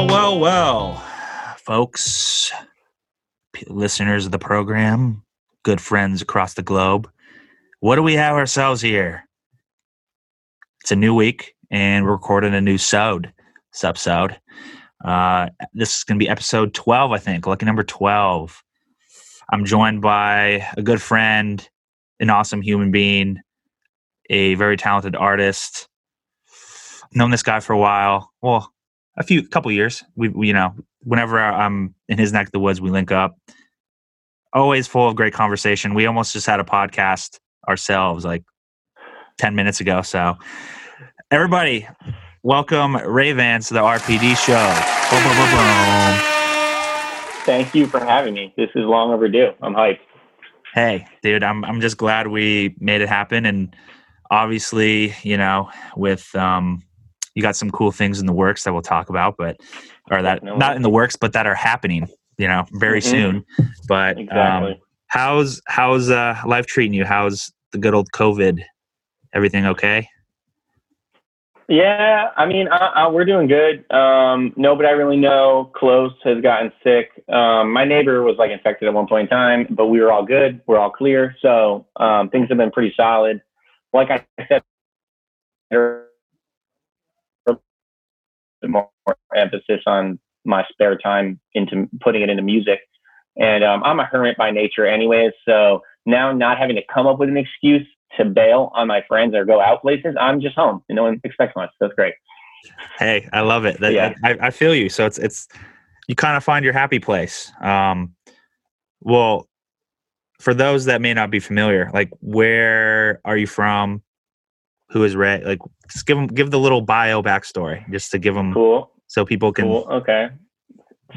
Well, well, well, folks, p- listeners of the program, good friends across the globe. What do we have ourselves here? It's a new week, and we're recording a new sode, subsode. Uh, this is going to be episode 12, I think, lucky number 12. I'm joined by a good friend, an awesome human being, a very talented artist. Known this guy for a while. Well, a few couple years. We, we you know, whenever I'm in his neck of the woods, we link up. Always full of great conversation. We almost just had a podcast ourselves like 10 minutes ago. So everybody, welcome Ray Vans to the RPD show. Boom, boom, boom, boom. Thank you for having me. This is long overdue. I'm hyped. Hey, dude, I'm I'm just glad we made it happen and obviously, you know, with um you got some cool things in the works that we'll talk about, but or that not in the works, but that are happening, you know, very Mhm. soon. But Exactly. um, how's how's uh, life treating you? How's the good old COVID? Everything okay? Yeah, I mean, uh, uh, we're doing good. Um, nobody I really know close has gotten sick. Um, my neighbor was like infected at one point in time, but we were all good. We're all clear. So um, things have been pretty solid. Like I said, more emphasis on my spare time into putting it into music. And um, I'm a hermit by nature, anyways. So now, not having to come up with an excuse to bail on my friends or go out places, I'm just home, and no one expects much. That's great. Hey, I love it. That, Yeah. I, I feel you. So it's it's you kind of find your happy place. Um, well, for those that may not be familiar, like where are you from? Who is Ray? Like, just give them give the little bio backstory, just to give them Cool. so people can. Cool. Okay.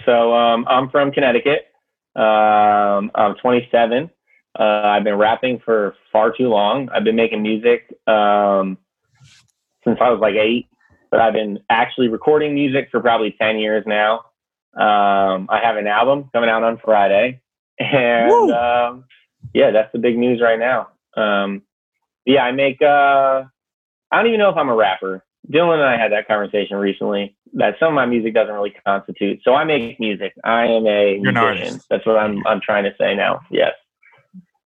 So um, I'm from Connecticut. Um, I'm 27. Uh, I've been rapping for far too long. I've been making music um, since I was like eight, but I've been actually recording music for probably 10 years now. Um, I have an album coming out on Friday, and um, yeah, that's the big news right now. Um, yeah, I make. Uh, I don't even know if I'm a rapper. Dylan and I had that conversation recently that some of my music doesn't really constitute. So I make music. I am a You're musician. That's what I'm I'm trying to say now. Yes.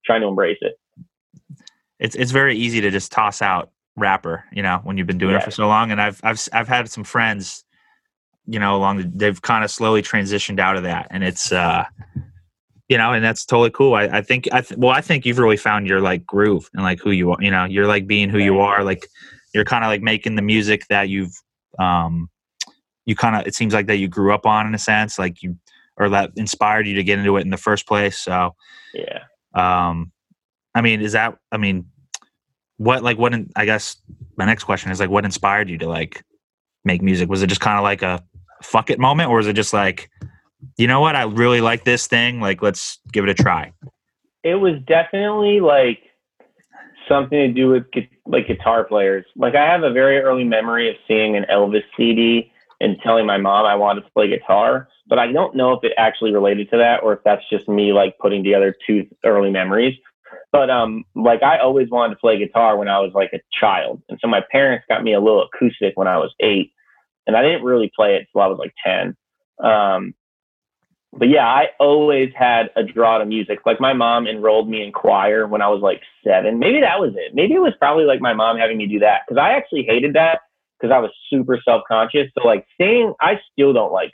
Trying to embrace it. it's it's very easy to just toss out rapper, you know, when you've been doing it for so long. And I've I've I've had some friends, you know, along the, they've kind of slowly transitioned out of that, and it's uh, you know, and that's totally cool. I, I think I th- well, I think you've really found your like groove and like who you are. You know, you're like being who you are. Like you're kind of like making the music that you've um, you kind of it seems like that you grew up on in a sense, like you or that inspired you to get into it in the first place. So Yeah. um i mean is that i mean what like what in, i guess my next question is like what inspired you to like make music was it just kind of like a fuck it moment or was it just like you know what i really like this thing like let's give it a try It was definitely like something to do with like guitar players. Like I have a very early memory of seeing an Elvis CD and telling my mom I wanted to play guitar, but I don't know if it actually related to that or if that's just me like putting together two early memories. But um, like I always wanted to play guitar when I was like a child, and so my parents got me a little acoustic when I was eight, and I didn't really play it till I was like ten. Um, but yeah, I always had a draw to music. Like my mom enrolled me in choir when I was like seven. Maybe that was it. Maybe it was probably like my mom having me do that because I actually hated that because I was super self conscious. So like singing, I still don't like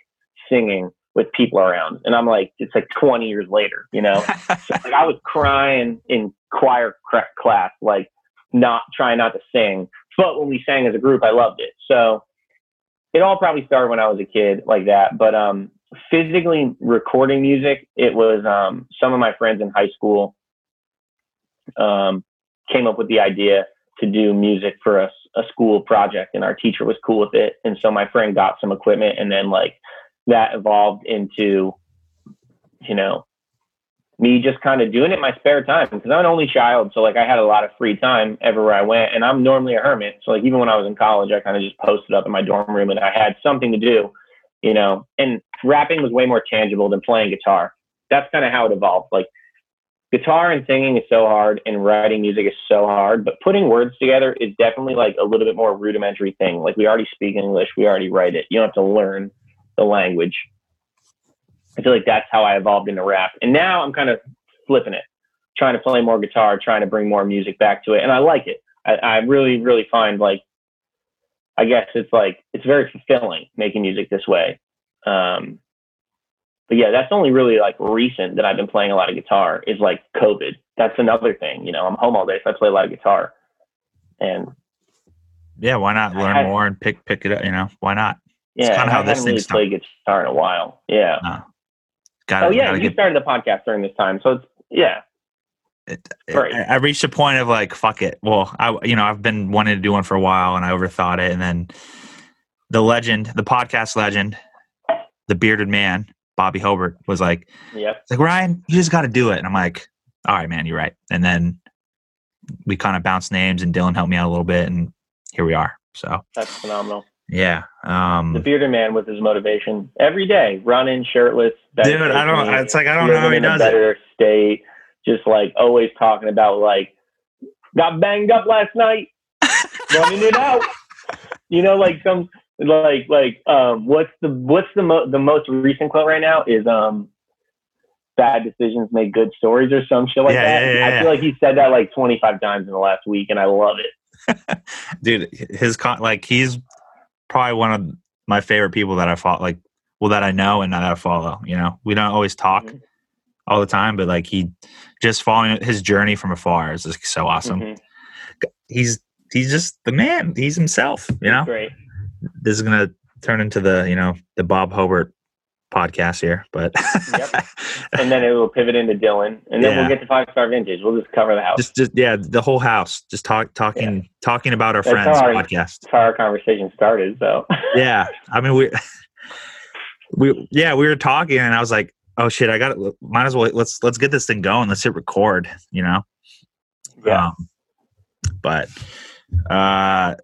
singing with people around. And I'm like, it's like 20 years later, you know? So, like I was crying in choir class, like not trying not to sing. But when we sang as a group, I loved it. So it all probably started when I was a kid like that. But um, physically recording music, it was um, some of my friends in high school um, came up with the idea to do music for a, a school project, and our teacher was cool with it. And so my friend got some equipment, and then like that evolved into, you know, me just kind of doing it in my spare time because I'm an only child. So like I had a lot of free time everywhere I went and I'm normally a hermit. So like even when I was in college, I kind of just posted up in my dorm room and I had something to do, you know, and rapping was way more tangible than playing guitar. That's kind of how it evolved. Like guitar and singing is so hard and writing music is so hard, but putting words together is definitely like a little bit more rudimentary thing. Like we already speak English, we already write it. You don't have to learn the language. I feel like that's how I evolved into rap. And now I'm kind of flipping it, trying to play more guitar, trying to bring more music back to it. And I like it. I, I really, really find like, I guess it's like, it's very fulfilling making music this way. Um, but yeah, that's only really like recent that I've been playing a lot of guitar is like COVID. That's another thing. You know, I'm home all day, so I play a lot of guitar. And yeah, why not learn I- more and pick pick it up? You know, why not? yeah, kinda how I this really thing started. played guitar in a while. Yeah. Got Oh yeah, you get. started the podcast during this time, so it's yeah. Right. I, I reached a point of like, fuck it. Well, I you know I've been wanting to do one for a while, and I overthought it, and then the legend, the podcast legend, the bearded man, Bobby Hobart, was like. It's like Ryan, you just got to do it. And I'm like, all right, man, you're right. And then we kind of bounced names, and Dylan helped me out a little bit, and here we are. So That's phenomenal. yeah, Um, The bearded man with his motivation every day, running shirtless. dude, I don't. It's like I don't know how he does it. better state. Just like always talking about like got banged up last night, running it out. You know, like some like like um what's the what's the mo- the most recent quote right now is um bad decisions make good stories or some shit like Yeah, that. yeah, yeah, I yeah. feel like he said that like 25 times in the last week and I love it. dude his con like he's probably one of my favorite people that i follow like well that i know and that i follow you know we don't always talk Mhm. All the time but like he just following his journey from afar is just so awesome Mhm. he's he's just the man he's himself you know Great. this is gonna turn into the you know the bob hobart podcast here but Yep. And then it will pivot into Dylan, and then Yeah. we'll get to five star vintage. We'll just cover the house. just just yeah the whole house just talk talking talking about our That's friends our- podcast That's how our conversation started. So yeah i mean we we yeah we were talking and i was like oh shit i got it might as well let's let's get this thing going. Let's hit record you know? Yeah, um, but uh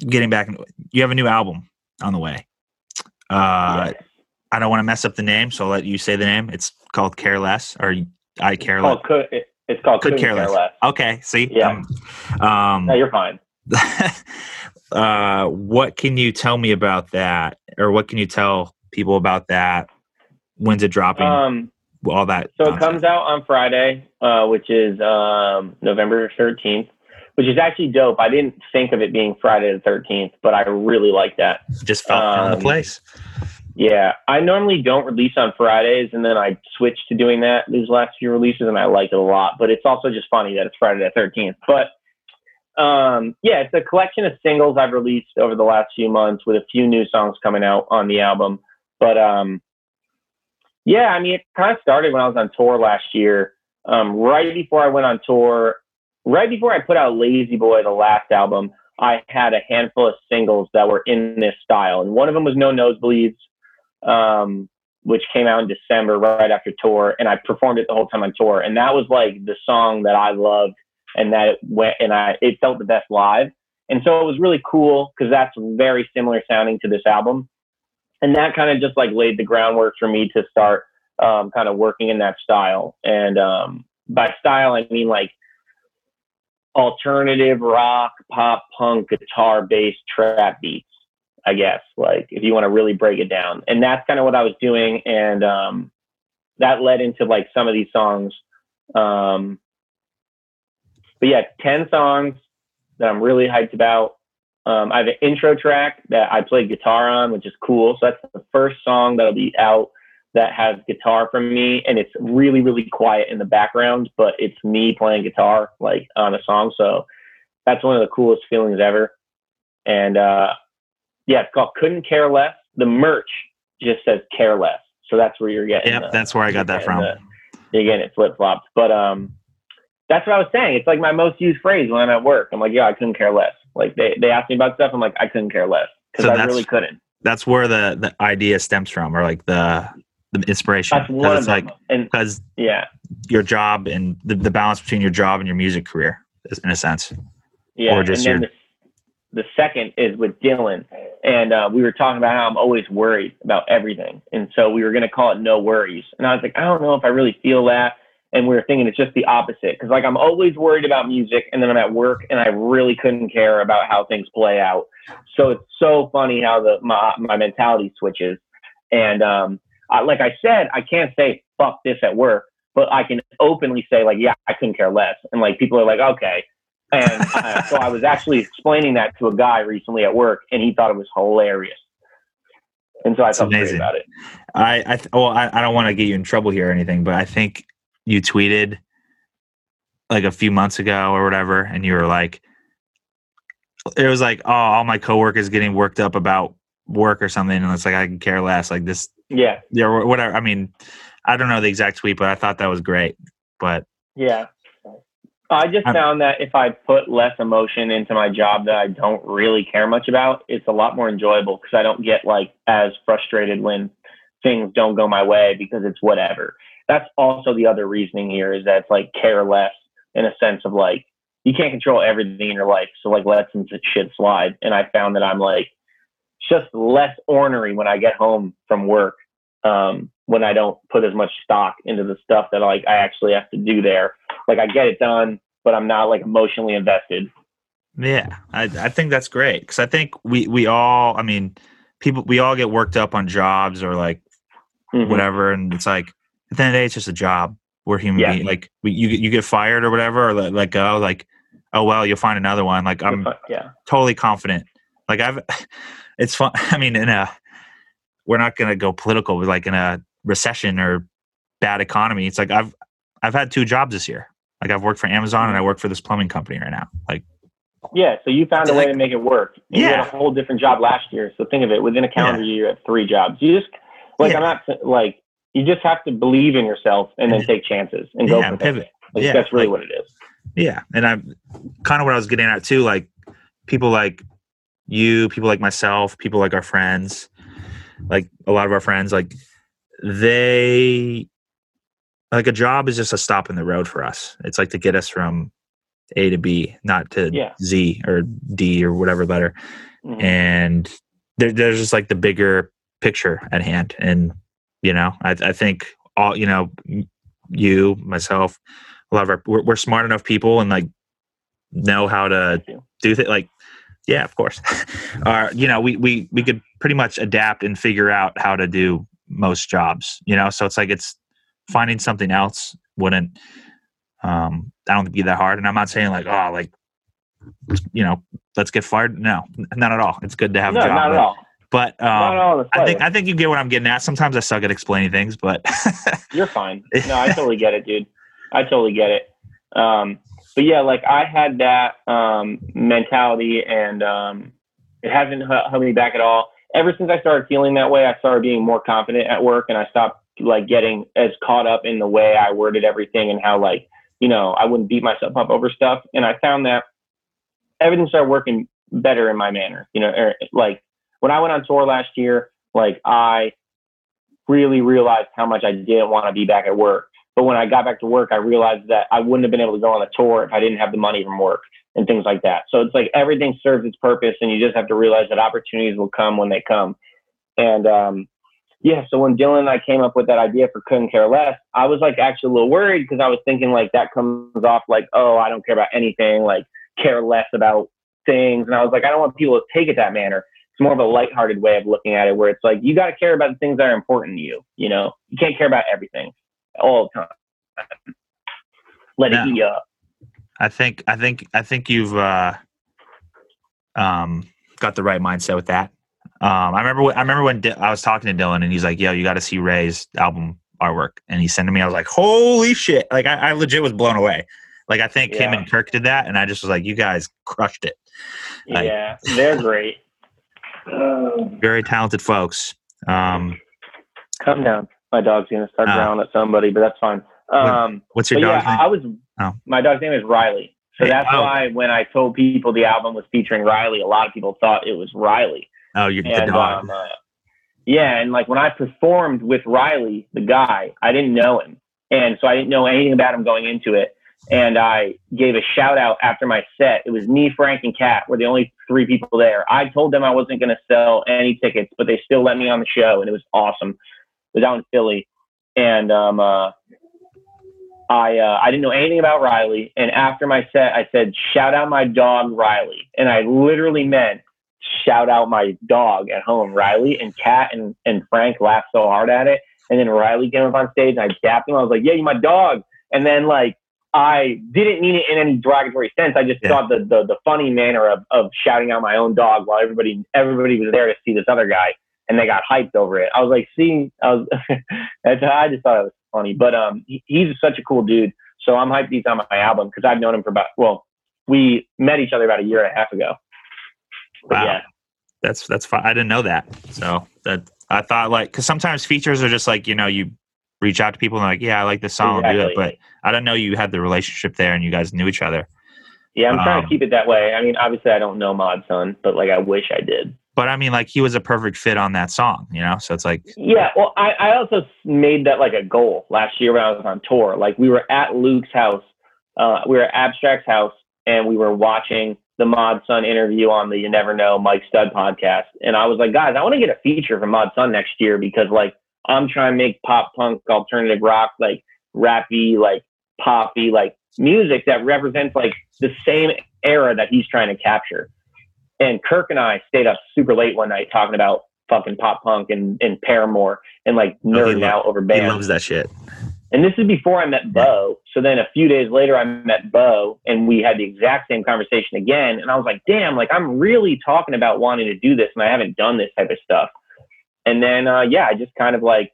getting back you have a new album on the way. Uh i don't want to mess up the name so i'll let you say the name. It's called careless or i care It's less. Called it's called Could Couldn't Care Less. okay see? Yeah. um, um No, you're fine. uh, what can you tell me about that, or what can you tell people about that? When's it dropping? Um, all that. so it comes out on Friday, uh, which is um, November 13th, which is actually dope. I didn't think of it being Friday the 13th, but I really like that. just fell in the um, place. Yeah, I normally don't release on Fridays, and then I switched to doing that these last few releases, and I like it a lot. But it's also just funny that it's Friday the thirteenth. But um, yeah, it's a collection of singles I've released over the last few months, with a few new songs coming out on the album. But um, yeah, I mean, it kind of started when I was on tour last year. Um, right before I went on tour, right before I put out Lazy Boy, the last album, I had a handful of singles that were in this style, and one of them was No Nosebleeds um, which came out in December right after tour, and I performed it the whole time on tour. And that was like the song that I loved, and that went and I it felt the best live. And so it was really cool because that's very similar sounding to this album, and that kind of just like laid the groundwork for me to start um, kind of working in that style. And um, by style, I mean like alternative rock, pop, punk, guitar based trap beats. I guess, like if you want to really break it down. And that's kind of what I was doing. And um, that led into like some of these songs. Um, but yeah, 10 songs that I'm really hyped about. Um, I have an intro track that I play guitar on, which is cool. So that's the first song that'll be out that has guitar from me. And it's really, really quiet in the background, but it's me playing guitar like on a song. So that's one of the coolest feelings ever. And uh, yeah, it's called Couldn't Care Less. The merch just says Care Less. So that's where you're getting. Yep, the- that's where I got that from. the- you're it flip flopped. But um, that's what I was saying. It's like my most used phrase when I'm at work. I'm like, yeah, I couldn't care less. Like they, they ask me about stuff. I'm like, I couldn't care less because So I really couldn't. That's where the the idea stems from, or like the the inspiration. That's one it's of like because yeah, your job and the, the balance between your job and your music career, is- in a sense. yeah. Or just and then your- the, the second is with Dylan, and uh, we were talking about how I'm always worried about everything, and so we were going to call it No Worries. And I was like, I don't know if I really feel that. And we were thinking it's just the opposite because like I'm always worried about music, and then I'm at work and I really couldn't care about how things play out. So it's so funny how the my my mentality switches, and um, I, like I said, I can't say fuck this at work, but I can openly say like, yeah, I couldn't care less, and like people are like, okay. And uh, so I was actually explaining that to a guy recently at work, and he thought it was hilarious. And so I felt great about it. I, I well, I, I don't want to get you in trouble here or anything, but I think you tweeted like a few months ago or whatever, and you were like, it was like, oh, all my coworkers getting worked up about work or something, and it's like I can care less. Like this, yeah, yeah, whatever. I mean, I don't know the exact tweet, but I thought that was great. But yeah, I just I'm, found that if I put less emotion into my job that I don't really care much about, it's a lot more enjoyable because I don't get like as frustrated when things don't go my way because it's whatever. That's also the other reasoning here is that it's like care less in a sense of like you can't control everything in your life, so like let some shit slide. And I found that I'm like just less ornery when I get home from work um, when I don't put as much stock into the stuff that like I actually have to do there. Like I get it done, but I'm not like emotionally invested. Yeah, I, I think that's great because I think we we all, I mean, people we all get worked up on jobs or like mm-hmm. whatever, and it's like at the end of the day, it's just a job. We're human yeah. beings. Like we, you you get fired or whatever, or let, let go. Like oh well, you'll find another one. Like I'm yeah. totally confident. Like I've, it's fun. I mean, in a we're not going to go political, but like in a recession or bad economy, it's like I've I've had two jobs this year. Like I've worked for Amazon and I work for this plumbing company right now. Like yeah, so you found a way to make it work. And yeah. You had a whole different job last year. So think of it, within a calendar yeah. year, you had three jobs. You just like yeah. I'm not like you just have to believe in yourself and then take chances and go yeah, pivot. Like, yeah, that's really like, what it is. Yeah, and I'm kind of what I was getting at too. Like people like you, people like myself, people like our friends, like a lot of our friends, like they like a job is just a stop in the road for us. It's like to get us from A to B, not to yeah. Z or D or whatever letter. Mm-hmm. And there, there's just like the bigger picture at hand. And, you know, I, I think all, you know, you, myself, a lot of our, we're, we're smart enough people and like know how to do things like, yeah, of course. Or, you know, we, we, we could pretty much adapt and figure out how to do most jobs, you know? So it's like, it's finding something else wouldn't, um, I don't think be that hard. And I'm not saying like, oh, like, you know, let's get fired. No, not at all. It's good to have no, a job. Not at all. But um, I think I think you get what I'm getting at. Sometimes I suck at explaining things, but you're fine. No, I totally get it, dude. I totally get it. Um, but yeah, like I had that um, mentality, and um, it hasn't held me back at all. Ever since I started feeling that way, I started being more confident at work, and I stopped like getting as caught up in the way I worded everything and how like you know I wouldn't beat myself up over stuff. And I found that everything started working better in my manner. You know, er, like when I went on tour last year, like I really realized how much I didn't want to be back at work. But when I got back to work, I realized that I wouldn't have been able to go on a tour if I didn't have the money from work and things like that. So it's like everything serves its purpose, and you just have to realize that opportunities will come when they come. And um, yeah, so when Dylan and I came up with that idea for Couldn't Care Less, I was like actually a little worried because I was thinking like that comes off like, oh, I don't care about anything, like care less about things. And I was like, I don't want people to take it that manner. It's more of a lighthearted way of looking at it where it's like, you got to care about the things that are important to you. You know, you can't care about everything all the time. Let it eat up. I think, I think, I think you've, uh, um, got the right mindset with that. Um, I remember. When, I remember when Di- I was talking to Dylan, and he's like, "Yo, you got to see Ray's album artwork." And he sent to me. I was like, "Holy shit!" Like I, I legit was blown away. Like I think yeah. him and Kirk did that, and I just was like, "You guys crushed it." Like, yeah, they're great. Very talented folks. Um, Come down. My dog's gonna start uh, growling at somebody, but that's fine. Um, what's your dog's yeah, name? I was. Oh. My dog's name is Riley. So that's oh. why when I told people the album was featuring Riley, a lot of people thought it was Riley. Oh, you're and, the dog. Um, uh, yeah, and like when I performed with Riley, the guy, I didn't know him, and so I didn't know anything about him going into it. And I gave a shout out after my set. It was me, Frank, and Kat were the only three people there. I told them I wasn't going to sell any tickets, but they still let me on the show, and it was awesome. It was out in Philly, and um, uh, I uh, I didn't know anything about Riley, and after my set, I said, "Shout out my dog Riley," and I literally meant shout out my dog at home, Riley. And Kat and and Frank laughed so hard at it, and then Riley came up on stage, and I dapped him. I was like, "Yeah, you my dog," and then like I didn't mean it in any derogatory sense. I just Yeah. thought the, the the funny manner of of shouting out my own dog while everybody everybody was there to see this other guy, and they got hyped over it. I was like, see, I was that's I just thought it was funny. But um, he, he's such a cool dude. So I'm hyped he's on my album because I've known him for about well, we met each other about a year and a half ago. But Wow. yeah, That's that's fine. I didn't know that. So that I thought like because sometimes features are just like you know you reach out to people and like yeah I like this song I'll do it, but I don't know you had the relationship there and you guys knew each other. yeah, I'm trying Um, to keep it that way. I mean, obviously I don't know Mod Sun, but like I wish I did. But I mean like he was a perfect fit on that song, you know. So it's like Yeah, well, I, I also made that like a goal last year when I was on tour. Like we were at Luke's house, uh, we were at Abstract's house, and we were watching the Mod Sun interview on the You Never Know Mike Stud podcast. And I was like, guys, I want to get a feature from Mod Sun next year because like I'm trying to make pop punk, alternative rock, like rappy, like poppy, like music that represents like the same era that he's trying to capture. And Kirk and I stayed up super late one night talking about fucking pop punk and, and Paramore and like Oh, nerding lo- out over bands. he loves that shit. And this is before I met Bo. So then a few days later, I met Bo and we had the exact same conversation again. And I was like, damn, like I'm really talking about wanting to do this and I haven't done this type of stuff. And then, uh, yeah, I just kind of like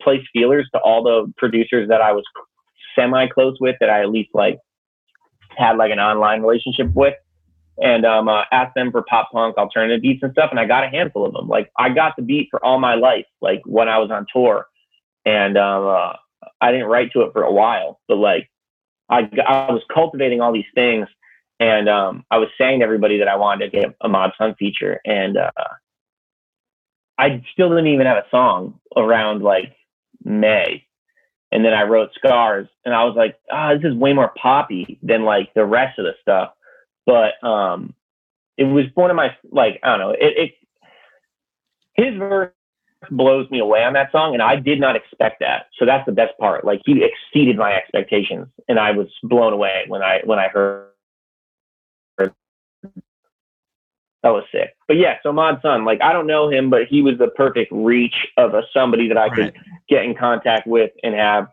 placed feelers to all the producers that I was semi close with that I at least like had like an online relationship with and um, uh, asked them for pop punk alternative beats and stuff. And I got a handful of them. Like I got the beat for all my life, like when I was on tour. And um, uh, I didn't write to it for a while, but like I, I was cultivating all these things, and um, I was saying to everybody that I wanted to get a Mod Sun feature, and uh, I still didn't even have a song around like May, and then I wrote Scars, and I was like, ah, this is way more poppy than like the rest of the stuff, but um, it was one of my like I don't know, it, it his verse blows me away on that song and I did not expect that. So that's the best part. Like he exceeded my expectations and I was blown away when I when I heard that was sick. But yeah, so Mod Sun, like I don't know him, but he was the perfect reach of a somebody that I could get in contact with and have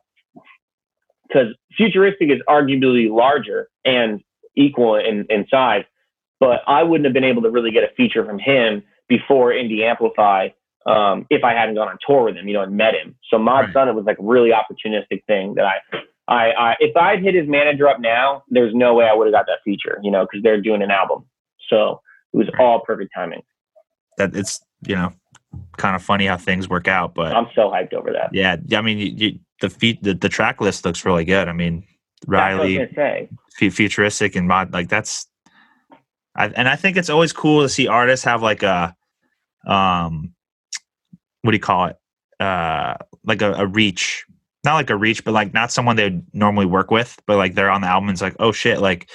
because futuristic is arguably larger and equal in, in size, but I wouldn't have been able to really get a feature from him before Indie Amplify um, if I hadn't gone on tour with him, you know, and met him. So Mod Right. Sun, it was like a really opportunistic thing that I, I, I, if I'd hit his manager up now, there's no way I would have got that feature, you know, because they're doing an album. So it was all perfect timing. That it's you know kind of funny how things work out, but I'm so hyped over that. yeah, I mean you, you, the feat the, the track list looks really good. I mean I Riley, gonna say. fu- futuristic and mod like that's I, and i think it's always cool to see artists have like a um what do you call it uh like a, a reach not like a reach but like not someone they would normally work with but like they're on the album and it's like oh shit like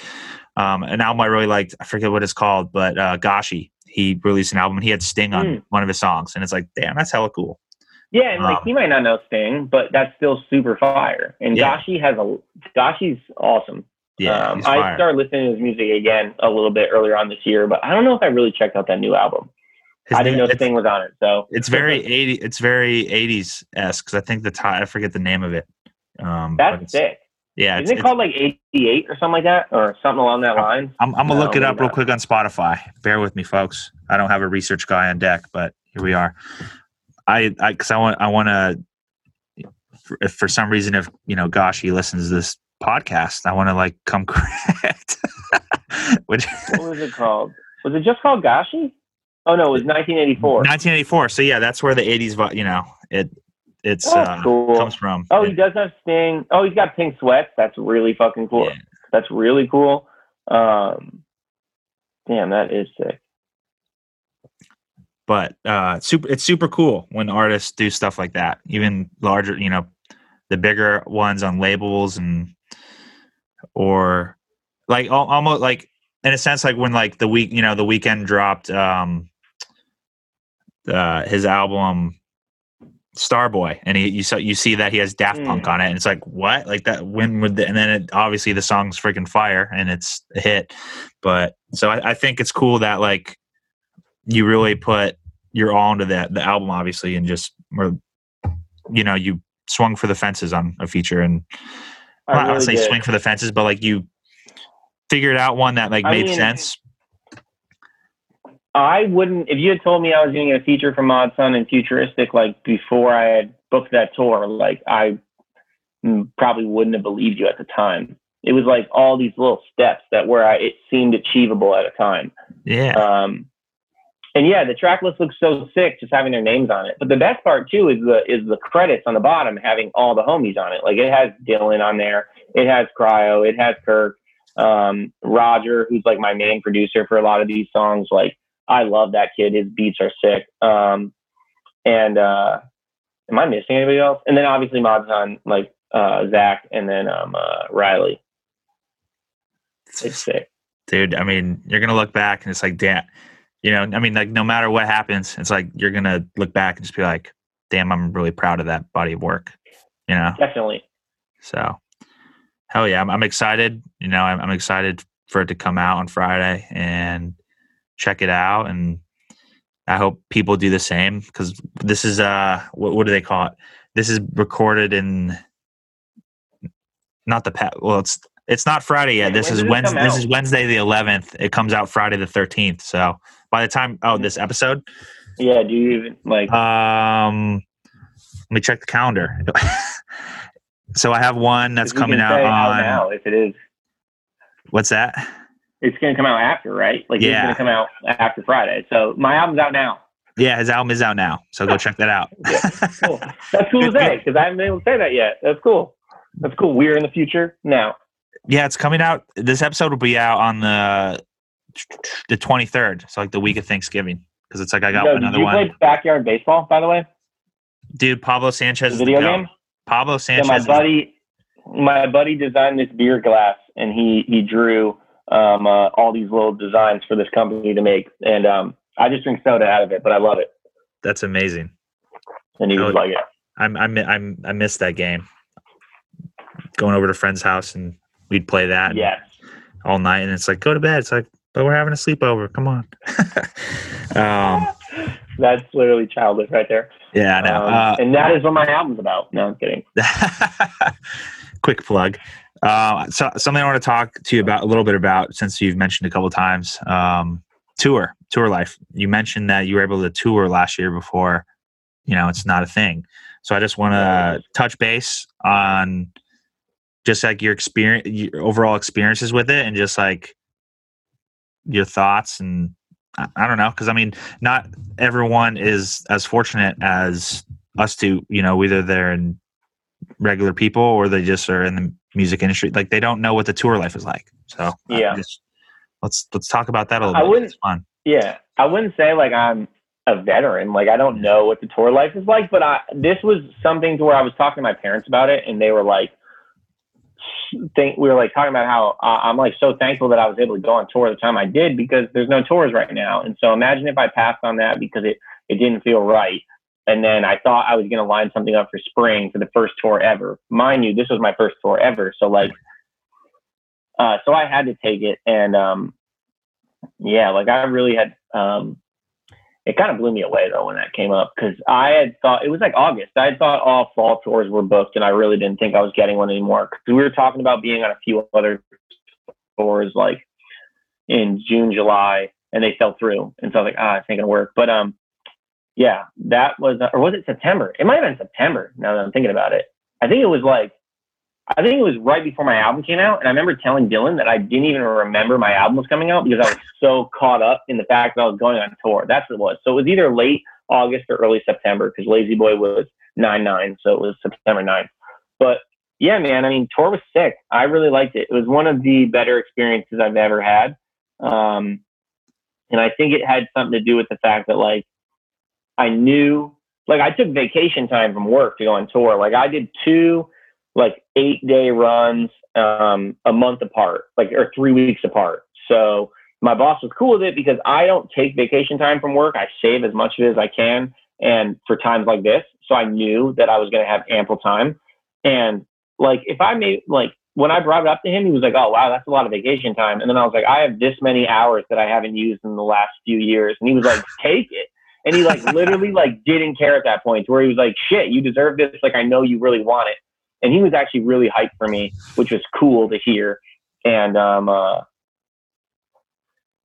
um an album i really liked i forget what it's called but uh gashi he released an album and he had sting on Mm. one of his songs and it's like damn that's hella cool Yeah, and like Um, he might not know Sting, but that's still super fire. And Yeah. Gashi has a Gashi's awesome. yeah um, I started listening to his music again a little bit earlier on this year, but I don't know if I really checked out that new album. His I didn't name- know Sting was on it, so It's very eighty. It's very eighties esque because I think the ti I forget the name of it. Um, that's sick. Yeah, Isn't it called like '88 or something like that, or something along that line? I'm, I'm gonna No, look it up real not. quick on Spotify. Bear with me, folks. I don't have a research guy on deck, but here we are. I I because I want I want to. If for some reason, if you know, Gashi listens to this podcast, I want to like come correct. Which What was it called? Was it just called Gashi? Oh no, it was 1984. 1984. So yeah, that's where the 80s. You know, it it's Oh, uh, cool. comes from. Oh, he does have Sting. Oh, he's got pink sweats. That's really fucking cool. yeah. That's really cool. Um, damn, that is sick. but uh super it's super cool when artists do stuff like that even larger you know the bigger ones on labels and or like al- almost like in a sense like when like the week you know the Weeknd dropped um uh his album Starboy, and he, you saw you see that he has Daft Punk Mm. on it, and it's like what? Like that? When would? The, and then it, obviously the song's freaking fire, and it's a hit. But so I, I think it's cool that like you really put your all into that the album, obviously, and just or you know you swung for the fences on a feature, and I I really say did. swing for the fences, but like you figured out one that like I made mean- sense. I wouldn't if you had told me I was going to get a feature from Mod Sun and Futuristic like before I had booked that tour, like I probably wouldn't have believed you at the time. It was like all these little steps that where I, it seemed achievable at a time. Yeah, Um, and yeah, the track list looks so sick just having their names on it. But the best part too is the is the credits on the bottom having all the homies on it. Like it has Dylan on there, it has Cryo, it has Kirk, um, Roger, who's like my main producer for a lot of these songs. Like I love that kid. His beats are sick. Um, and uh, am I missing anybody else? And then obviously Mod Sun like uh, Zach and then um, uh, Riley. It's sick. dude i mean you're gonna look back and it's like damn you know i mean like no matter what happens it's like you're gonna look back and just be like damn i'm really proud of that body of work you know Definitely. so hell yeah i'm, I'm excited you know I'm, I'm excited for it to come out on friday and check it out and i hope people do the same because this is uh what, what do they call it this is recorded in not the pat well it's it's not friday yet Yeah, this is wednesday this out? is wednesday the 11th it comes out friday the 13th so by the time oh this episode Yeah. Do you even like? um let me check the calendar so i have one that's coming out on now if it is. what's that It's going to come out after, right? Like Yeah. it's going to come out after Friday. So my album's out now. Yeah, his album is out now, so go check that out. Cool. That's cool to say because I haven't been able to say that yet. That's cool. That's cool. We're in the future now. yeah, it's coming out. This episode will be out on the the twenty third, so like the week of Thanksgiving, because it's like I got Yo, another you one. backyard baseball, by the way? Dude, Pablo Sanchez The is the video game. Pablo Yeah, Sanchez. my buddy, my buddy designed this beer glass, and he he drew um, uh, all these little designs for this company to make, and um, I just drink soda out of it, but I love it, that's amazing. and you Oh, like, it. I'm I'm I'm I missed that game. Going over to friend's house and we'd play that yes." all night, and it's like go to bed. It's like, but we're having a sleepover. Come on. um, That's literally childish right there. yeah, I know. Um, Uh, and that is what my album's about. No, I'm kidding. quick plug. Uh, so something I want to talk to you about a little bit about since you've mentioned a couple times. Um, tour, tour life. You mentioned that you were able to tour last year before. You know, it's not a thing. So I just want to touch base on just like your experience, your overall experiences with it, and just like your thoughts and I, I don't know because I mean, not everyone is as fortunate as us to. You know, whether they're in regular people or they just are in the music industry like they don't know what the tour life is like so uh, Yeah. just, let's let's talk about that a little I bit wouldn't- Yeah, I wouldn't say like I'm a veteran. Like I don't know what the tour life is like, but I this was something to where I was talking to my parents about it, and they were like, think we were like talking about how uh, I'm like so thankful that I was able to go on tour the time I did because there's no tours right now, and so imagine if I passed on that because it it didn't feel right. And then I thought I was going to line something up for spring for the first tour ever. Mind you, this was my first tour ever. So like, uh, so I had to take it. And, um, yeah, like I really had, um, it kind of blew me away though when that came up because I had thought it was like August. I had thought all fall tours were booked, and I really didn't think I was getting one anymore because we were talking about being on a few other tours like in June, July, and they fell through. And so I was like, ah, it's not gonna work. But um, yeah, that was or was it September? It might have been September. Now that I'm thinking about it, I think it was like I think it was right before my album came out, and I remember telling Dylan that I didn't even remember my album was coming out because I was so caught up in the fact that I was going on tour. That's what it was. So it was either late August or early September because Lazy Boy was nine nine, so it was September 9th. But yeah, man, I mean, tour was sick. I really liked it. It was one of the better experiences I've ever had, um, and I think it had something to do with the fact that like I knew, like, I took vacation time from work to go on tour. Like, I did two like eight day runs um, a month apart, like or three weeks apart. So my boss was cool with it because I don't take vacation time from work. I save as much of it as I can, and for times like this. so I knew that I was going to have ample time. And like, if I made like when I brought it up to him, he was like, "Oh wow, that's a lot of vacation time." And then I was like, "I have this many hours that I haven't used in the last few years," and he was like, "Take it." And he like literally like didn't care at that point, where he was like, "Shit, you deserve this. Like I know you really want it." And he was actually really hyped for me, which was cool to hear. And um, uh,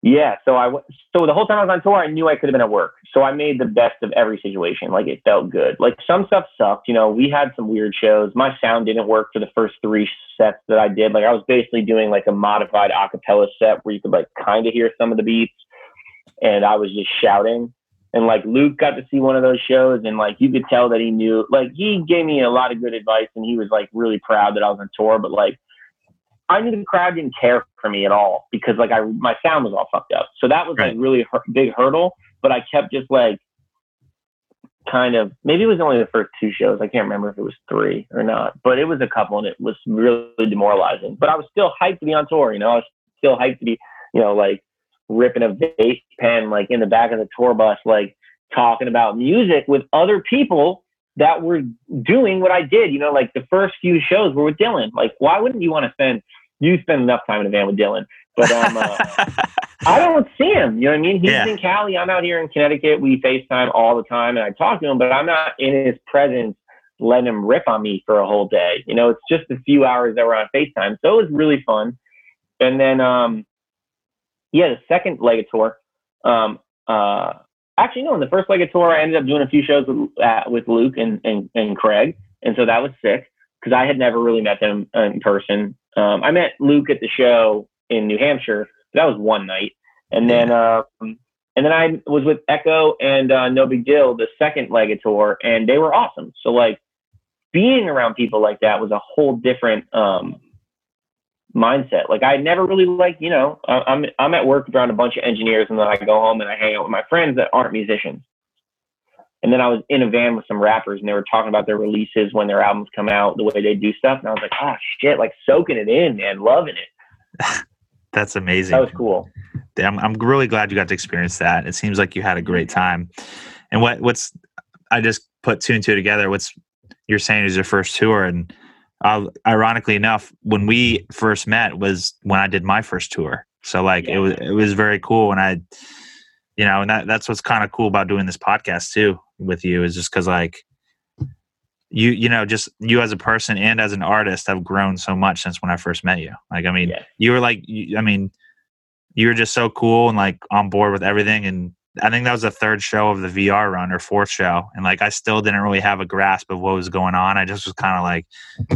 yeah, so I so the whole time I was on tour, I knew I could have been at work. So I made the best of every situation. Like it felt good. Like some stuff sucked. You know, we had some weird shows. My sound didn't work for the first three sets that I did. Like I was basically doing like a modified acapella set where you could like kind of hear some of the beats, and I was just shouting. And like Luke got to see one of those shows, and like you could tell that he knew. Like he gave me a lot of good advice, and he was like really proud that I was on tour. But like I knew the crowd didn't care for me at all because like I my sound was all fucked up. So that was right. like really a big hurdle. But I kept just like kind of maybe it was only the first two shows. I can't remember if it was three or not, but it was a couple and it was really demoralizing. But I was still hyped to be on tour. You know, I was still hyped to be you know like ripping a vape pen like in the back of the tour bus, like talking about music with other people that were doing what I did. You know, like the first few shows were with Dylan. Like, why wouldn't you want to spend? You spend enough time in a van with Dylan, but um, uh, I don't see him. You know what I mean? He's yeah. in Cali. I'm out here in Connecticut. We FaceTime all the time, and I talk to him, but I'm not in his presence letting him rip on me for a whole day. You know, it's just a few hours that we're on FaceTime. So it was really fun. And then, um, yeah, the second leg of tour, um, uh, actually no in the first leg of tour i ended up doing a few shows with uh, with luke and, and and craig and so that was sick because i had never really met them in person. Um, i met luke at the show in new hampshire that was one night. And then um, and then i was with echo and uh, no big deal the second leg of tour and they were awesome. So like being around people like that was a whole different um, mindset. Like I never really like, you know, I'm I'm at work around a bunch of engineers and then I go home and I hang out with my friends that aren't musicians. And then I was in a van with some rappers and they were talking about their releases when their albums come out, the way they do stuff. And I was like, oh shit, like soaking it in, man, loving it. That's amazing. That was cool. I'm I'm really glad you got to experience that. It seems like you had a great time. And what what's I just put two and two together. What's you're saying is your first tour and uh, ironically enough, when we first met was when I did my first tour. So like yeah. it was it was very cool, and I, you know, and that that's what's kind of cool about doing this podcast too with you is just because like you you know just you as a person and as an artist have grown so much since when I first met you. Like I mean, yeah. you were like you, I mean, you were just so cool and like on board with everything and I think that was the third show of the VR run or fourth show. And like I still didn't really have a grasp of what was going on. I just was kind of like,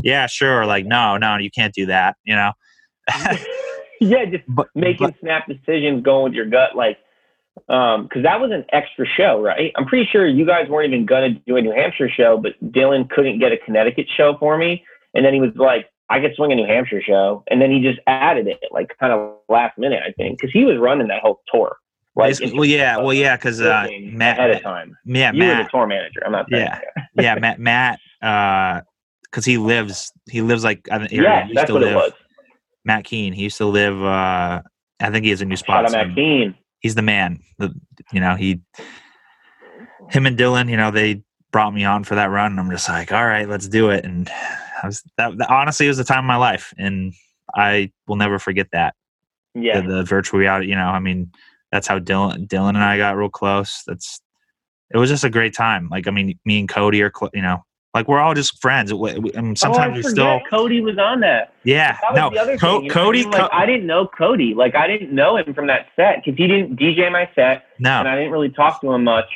yeah, sure. Like, no, no, you can't do that, you know? yeah, just but, making but, snap decisions, going with your gut. Like, um, because that was an extra show, right? I'm pretty sure you guys weren't even gonna do a New Hampshire show, but Dylan couldn't get a Connecticut show for me, and then he was like, "I could swing a New Hampshire show," and then he just added it, like kind of last minute, I think, because he was running that whole tour. Like, well, yeah, well, yeah, because uh, Matt ahead of time. Yeah, you Matt, were the tour manager. I'm not. Yeah, yeah, Matt, Matt, because uh, he lives, he lives like I yeah, that's what live, it was. Matt Keen. He used to live. uh I think he has a new spot. Shout Matt Keen. He's the man. The you know he, him and Dylan. You know they brought me on for that run, and I'm just like, all right, let's do it. And I was that, that honestly was the time of my life, and I will never forget that. Yeah, the, the virtual reality. You know, I mean that's how Dylan Dylan and I got real close. That's it was just a great time. Like I mean, me and Cody are cl- you know like we're all just friends. We, we, I mean, oh, sometimes oh, we still. Cody was on that. Yeah, that no, Co- Cody. Like, I didn't know Cody. Like I didn't know him from that set because he didn't DJ my set. No, and I didn't really talk to him much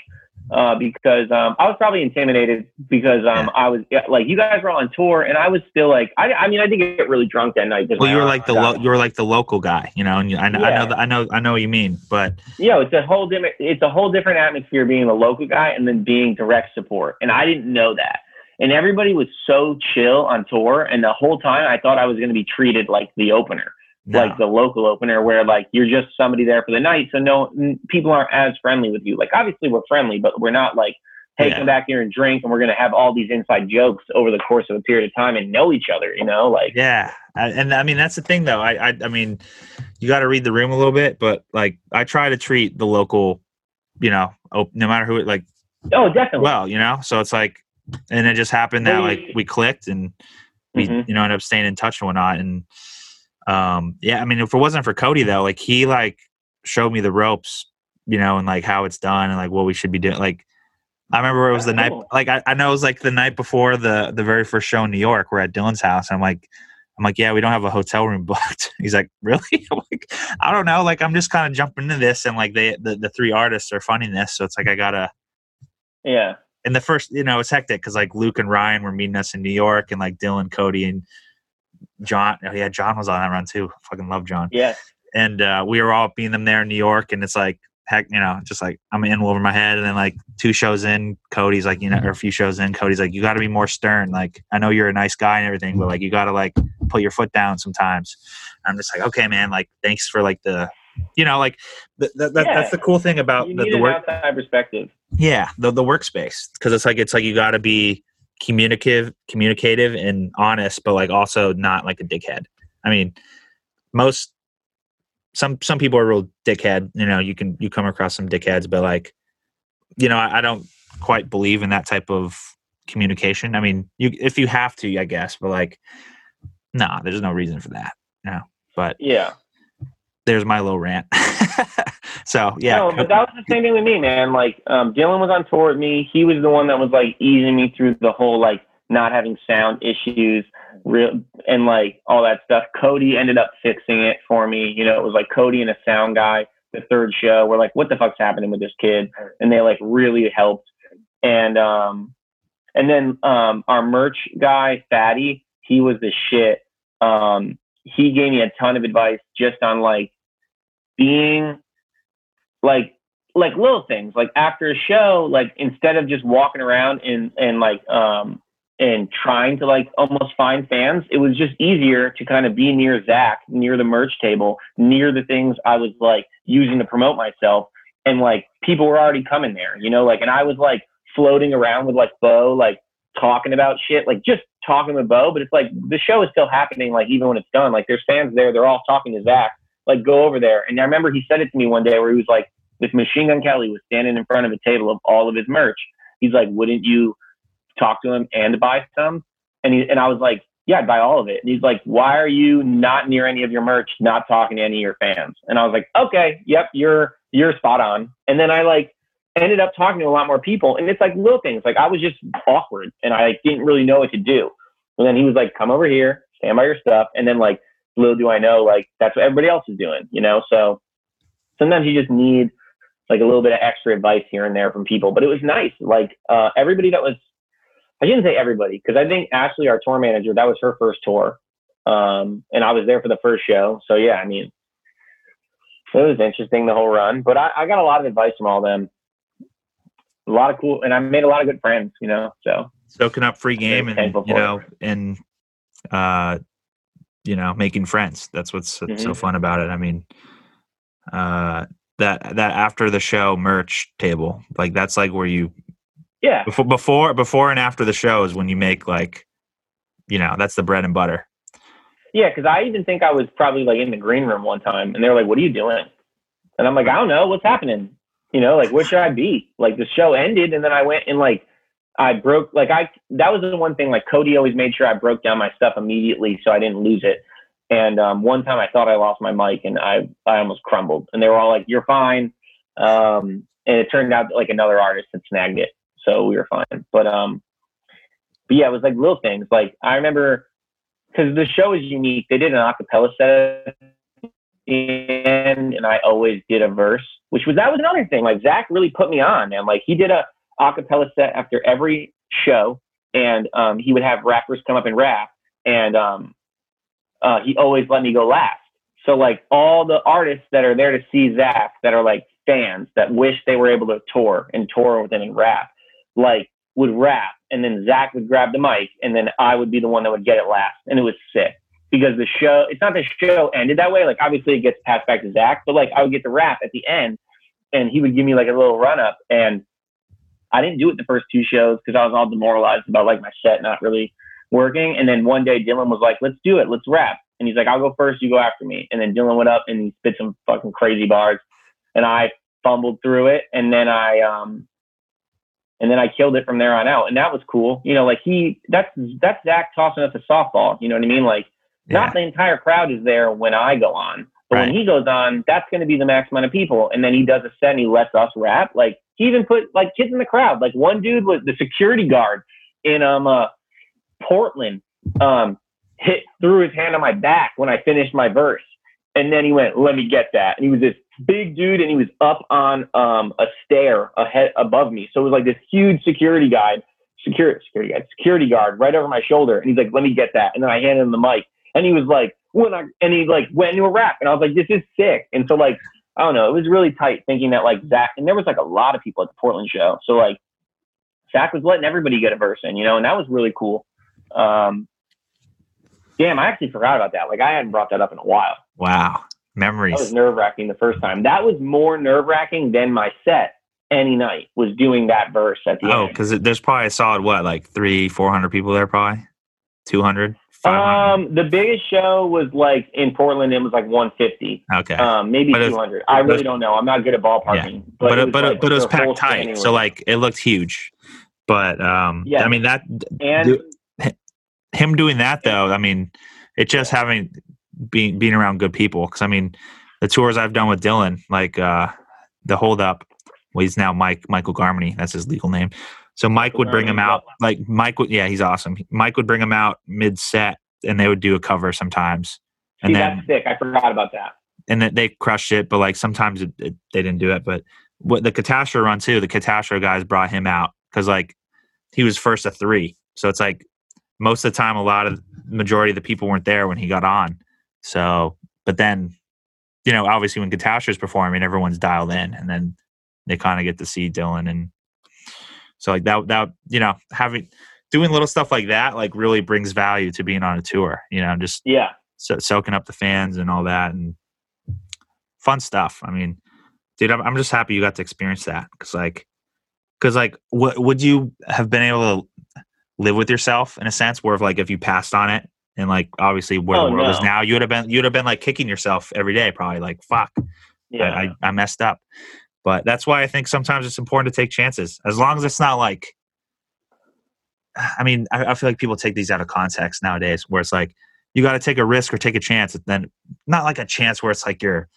uh, because um, I was probably intimidated because um, yeah. I was like you guys were all on tour and I was still like I, I mean I didn't get really drunk that night. Well, you were like the lo- you were like the local guy, you know, and you, I, know, yeah. I know I know I know what you mean, but yeah, it's a whole different it's a whole different atmosphere being the local guy and then being direct support, and I didn't know that. And everybody was so chill on tour, and the whole time I thought I was going to be treated like the opener no. like the local opener where like you're just somebody there for the night so no people aren't as friendly with you like obviously we're friendly but we're not like hey yeah. come back here and drink and we're going to have all these inside jokes over the course of a period of time and know each other you know like yeah and i mean that's the thing though i i, I mean you got to read the room a little bit but like i try to treat the local you know no matter who it like oh definitely well you know so it's like and it just happened that like we clicked and we Mhm. you know ended up staying in touch and whatnot. And um, yeah, I mean, if it wasn't for Cody though, like he like showed me the ropes, you know, and like how it's done and like what we should be doing. Like I remember it was the night, like I, I know it was like the night before the the very first show in New York. We're at Dylan's house. And I'm like. I'm like, yeah, we don't have a hotel room booked. He's like, really? I'm like, I don't know. Like, I'm just kind of jumping into this, and like, they the, the three artists are funding this, so it's like I gotta Yeah. and the first, you know, it's hectic because like Luke and Ryan were meeting us in New York, and like Dylan, Cody, and John. Oh yeah, John was on that run too. Fucking love John. Yeah. And uh, we were all being them there in New York, and it's like heck, you know, just like I'm in over my head, and then like two shows in, Cody's like, you know, or a few shows in, Cody's like, you got to be more stern. Like I know you're a nice guy and everything, but like you got to like put your foot down sometimes. I'm just like, okay, man. Like thanks for like the. You know, like th- th- that, Yeah. that's the cool thing about the work perspective. yeah the, the workspace because it's like it's like you got to be communicative communicative and honest but like also not like a dickhead. I mean most some some people are real dickhead you know you can you come across some dickheads but like you know i, I don't quite believe in that type of communication. I mean you if you have to i guess but like nah there's no reason for that no but Yeah. there's my little rant so yeah No, but that was the same thing with me, man. Like, um, Dylan was on tour with me. He was the one that was like easing me through the whole like not having sound issues, real and like all that stuff. Cody ended up fixing it for me. You know, it was like Cody and a sound guy. The third show, we're like, what the fuck's happening with this kid? And they like really helped. And um, and then um, our merch guy, Fatty, he was the shit. Um, he gave me a ton of advice just on like being like like little things like after a show like instead of just walking around and and like um and trying to like almost find fans it was just easier to kind of be near zach near the merch table near the things i was like using to promote myself. And like people were already coming there you know like and i was like floating around with like bo like talking about shit like just talking with bo but it's like the show is still happening like even when it's done like there's fans there they're all talking to zach like go over there. And i remember he said it to me one day where he was like this Machine Gun Kelly was standing in front of a table of all of his merch. He's like, wouldn't you talk to him and buy some? And he and I was like, yeah, I'd buy all of it. And he's like, why are you not near any of your merch, not talking to any of your fans? And I was like, okay, yep, you're you're spot on. And then I like ended up talking to a lot more people, and it's like little things. Like I was just awkward, and I like, didn't really know what to do. And then he was like, come over here, stand by your stuff, and then like little do I know, like that's what everybody else is doing, you know. So sometimes you just need like a little bit of extra advice here and there from people. But it was nice. Like uh, everybody that was, I shouldn't say everybody, because I think Ashley, our tour manager, that was her first tour. Um, and I was there for the first show. So yeah, I mean, it was interesting the whole run. But I, I got a lot of advice from all them. A lot of cool, and I made a lot of good friends, you know. So soaking up free game and you know and uh you know making friends that's what's so- so fun about it i mean uh that that after the show merch table like that's like where you yeah, before before before and after the show is when you make like you know that's the bread and butter Yeah, because I even think I was probably like in the green room one time, and they were like, "What are you doing?" And I'm like, "I don't know, what's happening." You know, like where should I be? Like the show ended, and then I went and like I broke. Like I that was the one thing. Like Cody always made sure I broke down my stuff immediately so I didn't lose it. And um, one time I thought I lost my mic, and I I almost crumbled. And they were all like, "You're fine." Um, and it turned out that, like another artist had snagged it, so we were fine. But um, but yeah, it was like little things. Like I remember because the show is unique. They did an acapella set end, and I always did a verse, which was that was another thing. Like Zach really put me on, and like he did a acapella set after every show, and um, he would have rappers come up and rap, and um, uh, he always let me go last. So like all the artists that are there to see Zach, that are like fans that wish they were able to tour and tour with him and rap, like would rap, and then Zach would grab the mic, and then I would be the one that would get it last, and it was sick because the show. It's not the show ended that way. Like obviously it gets passed back to Zach, but like I would get the rap at the end, and he would give me like a little run up, and I didn't do it the first two shows because I was all demoralized about like my set not really working. And then one day Dylan was like, "Let's do it. Let's rap." And he's like, "I'll go first. You go after me." And then Dylan went up and he spit some fucking crazy bars, and I fumbled through it. And then I um and then I killed it from there on out, and that was cool. You know, like he that's that's Zach tossing us a softball. You know what I mean? Like not the entire crowd is there when I go on, but Right. when he goes on, that's going to be the max amount of people, and then he does a set and he lets us rap. Like he even put like kids in the crowd. Like one dude was the security guard in um uh, Portland. Um, hit threw his hand on my back when I finished my verse, and then he went, "Let me get that." And he was this big dude, and he was up on um a stair ahead above me. So it was like this huge security guy, security security guard, security guard right over my shoulder, and he's like, "Let me get that." And then I handed him the mic, and he was like, "When I," and he like went into a rap, and I was like, "This is sick." And so like I don't know, it was really tight thinking that like Zach, and there was like a lot of people at the Portland show, so like Zach was letting everybody get a verse in, you know, and that was really cool. Um, damn, I actually forgot about that. Like I hadn't brought that up in a while. Wow. That was Memories. nerve wracking the first time. That was more nerve wracking than my set any night was doing that verse at the end. Oh, because there's probably a solid what, like three, four hundred people there, probably two hundred. Um, the biggest show was like in Portland. It was like 150, okay, um, maybe But it's- 200. I really it's- don't know. I'm not good at ballparking. but it it, was but like but it was packed tight, so like it looked huge. But um, Yeah. I mean that and do- him doing that though, I mean, it just having being being around good people. Because I mean, the tours I've done with Dylan, like uh, the hold up, well, he's now Mike Michael Garmany. That's his legal name. So Mike would bring him out, like Mike would, yeah, he's awesome. Mike would bring him out mid set, and they would do a cover sometimes, and see, then that's sick. I forgot about that. and then they crushed it. But like sometimes it, it, they didn't do it. But what the Katastro run too, the Katastro guys brought him out because like he was first of three. So it's like most of the time, a lot of majority of the people weren't there when he got on. So, but then, you know, obviously when Katastro's performing, everyone's dialed in, and then they kind of get to see Dylan, and so like that, that you know, having doing little stuff like that, like really brings value to being on a tour. You know, just Yeah. so, soaking up the fans and all that and fun stuff i mean dude i'm, I'm just happy you got to experience that because like because like what would you have been able to live with yourself in a sense where if like if you passed on it and like obviously where Oh, the world is now you would have been you'd have been like kicking yourself every day probably like fuck. Yeah. I, I, I messed up. But that's why i think sometimes it's important to take chances. As long as it's not like i mean i, I feel like people take these out of context nowadays where it's like you got to take a risk or take a chance and then not like a chance where it's like you're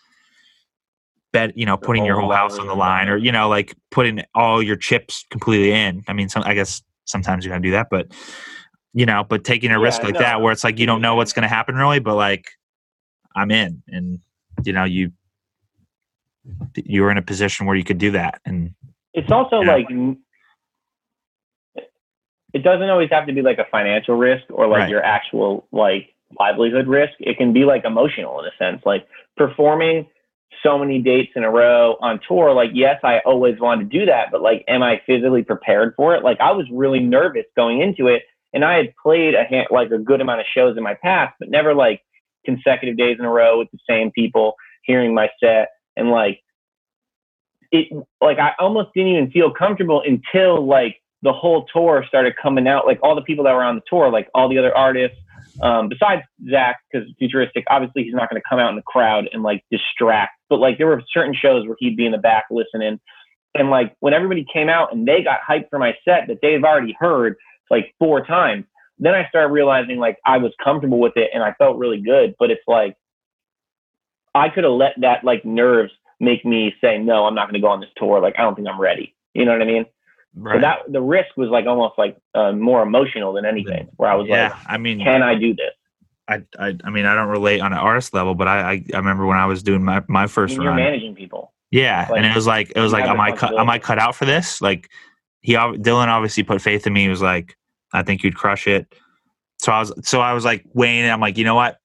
bet you know putting your whole whole house on the line or you know like putting all your chips completely in. I mean some i guess sometimes you gotta do that but you know but taking a Yeah, risk like no, that where it's like you don't know what's going to happen really but like i'm in and you know you you were in a position where you could do that and it's also Yeah. like it doesn't always have to be like a financial risk or like Right. your actual like livelihood risk it can be like emotional in a sense like performing so many dates in a row on tour like yes i always wanted to do that but like am i physically prepared for it like i was really nervous going into it and i had played a hand, like a good amount of shows in my past but never like consecutive days in a row with the same people hearing my set and like it like I almost didn't even feel comfortable until like the whole tour started coming out. Like all the people that were on the tour, like all the other artists, um, besides Zach, because futuristic, obviously he's not going to come out in the crowd and like distract. But like there were certain shows where he'd be in the back listening, and like when everybody came out and they got hyped for my set that they've already heard like four times, then I started realizing like I was comfortable with it and I felt really good. But it's like I could have let that like nerves make me say no, I'm not going to go on this tour. Like I don't think I'm ready. You know what I mean? Right. So that the risk was like almost like uh, more emotional than anything. Where I was yeah i mean can I do this? I, I i mean i don't relate on an artist level but i i, I remember when i was doing my, my I first mean, you're run managing people. Yeah, Like, and it was like it was like, am I cut? Am I cut out for this? Like he, Dylan, obviously put faith in me. He was like, I think you'd crush it. So I was, so I was like weighing it. I'm like, you know what?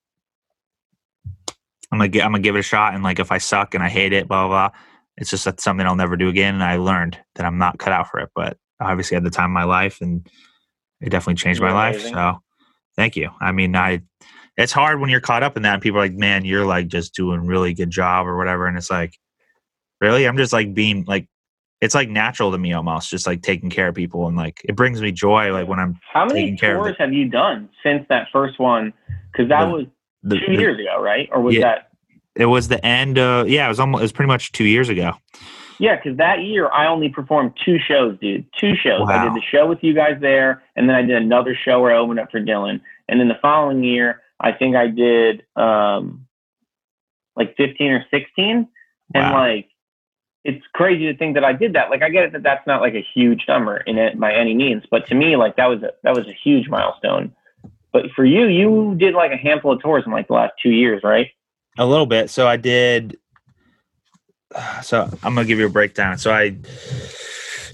I'm gonna, I'm gonna give it a shot. And like, if I suck and I hate it, blah blah, blah it's just that's something I'll never do again. And I learned that I'm not cut out for it. But obviously, at the time of my life, and it definitely changed my You're life. amazing. So, thank you. I mean, I. It's hard when you're caught up in that, and people are like, "Man, you're like just doing really good job" or whatever. And it's like, really i'm just like being like it's like natural to me almost just like taking care of people and like it brings me joy like when i'm How many Taking care of tours have you done since that first one? Because that The- was the, two the- years ago, right? Or was Yeah. that it was the end of yeah it was almost it was pretty much two years ago Yeah, because that year I only performed two shows, dude. Two shows. I did the show with you guys there, and then I did another show where I opened up for Dylan. And then the following year, I think I did um, like 15 or 16. And like, it's crazy to think that I did that. Like, I get it that that's not like a huge number in it by any means, but to me, like that was a that was a huge milestone. But for you, you did like a handful of tours in like the last two years, right? A little bit. So I did. So I'm gonna give you a breakdown. So I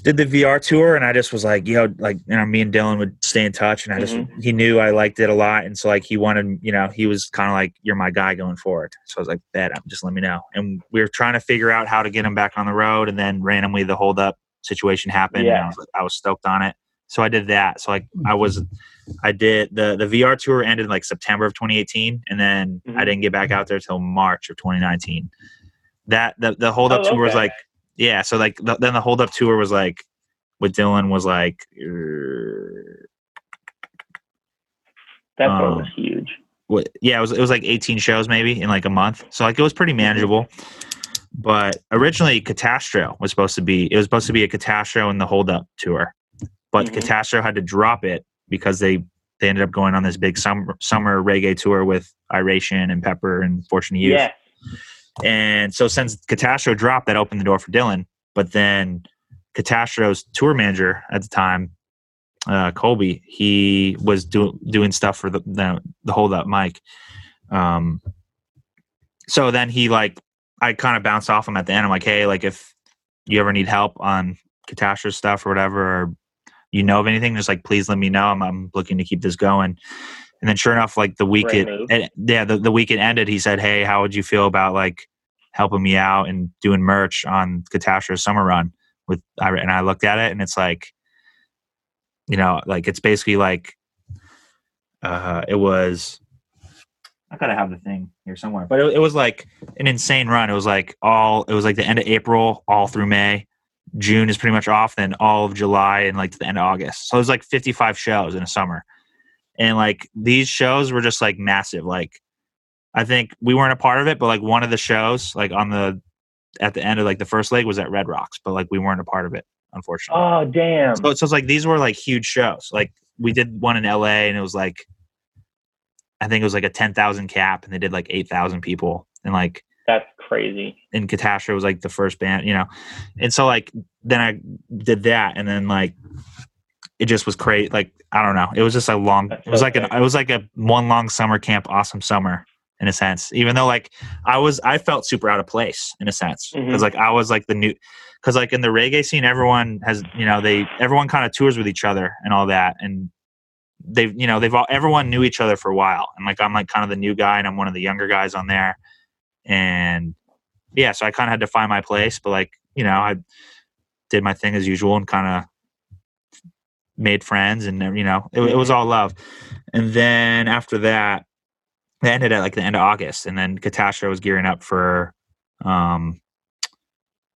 did the VR tour, and I just was like, yo, like, you know, me and Dylan would stay in touch, and I just he knew I liked it a lot, and so like he wanted, you know, he was kind of like, you're my guy going forward. So I was like, bet, I'm just let me know. And we were trying to figure out how to get him back on the road, and then randomly the hold up situation happened, and Yeah. I was like, I was stoked on it. So I did that. So like I was, I did the the VR tour ended like September of 2018, and then I Mhm. didn't get back out there till March of 2019. That the the hold up Oh, tour was like, yeah. So like the, then the hold up tour was like with Dylan was like, what Oh. was huge. what, yeah, it was it was like 18 shows maybe in like a month. So like it was pretty manageable. But originally, Katastro was supposed to be it was supposed to be a Katastro in the hold up tour, but Mhm. Katastro had to drop it because they they ended up going on this big summer summer reggae tour with Iration and Pepper and Fortune Youth. Yes. And so since Katastro dropped, that opened the door for Dylan. But then Katastro's tour manager at the time, uh, Colby, he was do, doing stuff for the the, the hold up mic. Um, so then he like I kind of bounced off him at the end. I'm like, hey, like if you ever need help on Katastro's stuff or whatever, or you know of anything, just like please let me know. I'm, I'm looking to keep this going. And then sure enough, like the week Great it, it yeah, the, the week it ended, he said, Hey, how would you feel about like helping me out and doing merch on Katastro's summer run with and I looked at it and it's like you know, like it's basically like uh it was I gotta have the thing here somewhere. But it, it was like an insane run. It was like all it was like the end of April all through May. June is pretty much off, then all of July and like to the end of August. So it was like 55 shows in a summer. And like these shows were just like massive. Like I think we weren't a part of it, but like one of the shows, like on the at the end of like the first leg was at Red Rocks, but like we weren't a part of it, unfortunately. Oh damn. So, so it's like these were like huge shows. Like we did one in LA and it was like I think it was like a ten thousand cap and they did like eight thousand people. And like That's crazy. And Katastro was like the first band, you know. And so like then I did that and then like it just was great. Like I don't know. It was just a long That's it was like an it was like a one long summer camp, awesome summer in a sense. Even though like I was I felt super out of place in a sense. Because Mhm. like I was like the new because like in the reggae scene everyone has you know, they everyone kind of tours with each other and all that and they've you know they've all everyone knew each other for a while and like i'm like kind of the new guy and i'm one of the younger guys on there and yeah so i kind of had to find my place but like you know i did my thing as usual and kind of made friends and you know it, it was all love and then after that it ended at like the end of august and then Katastro was gearing up for um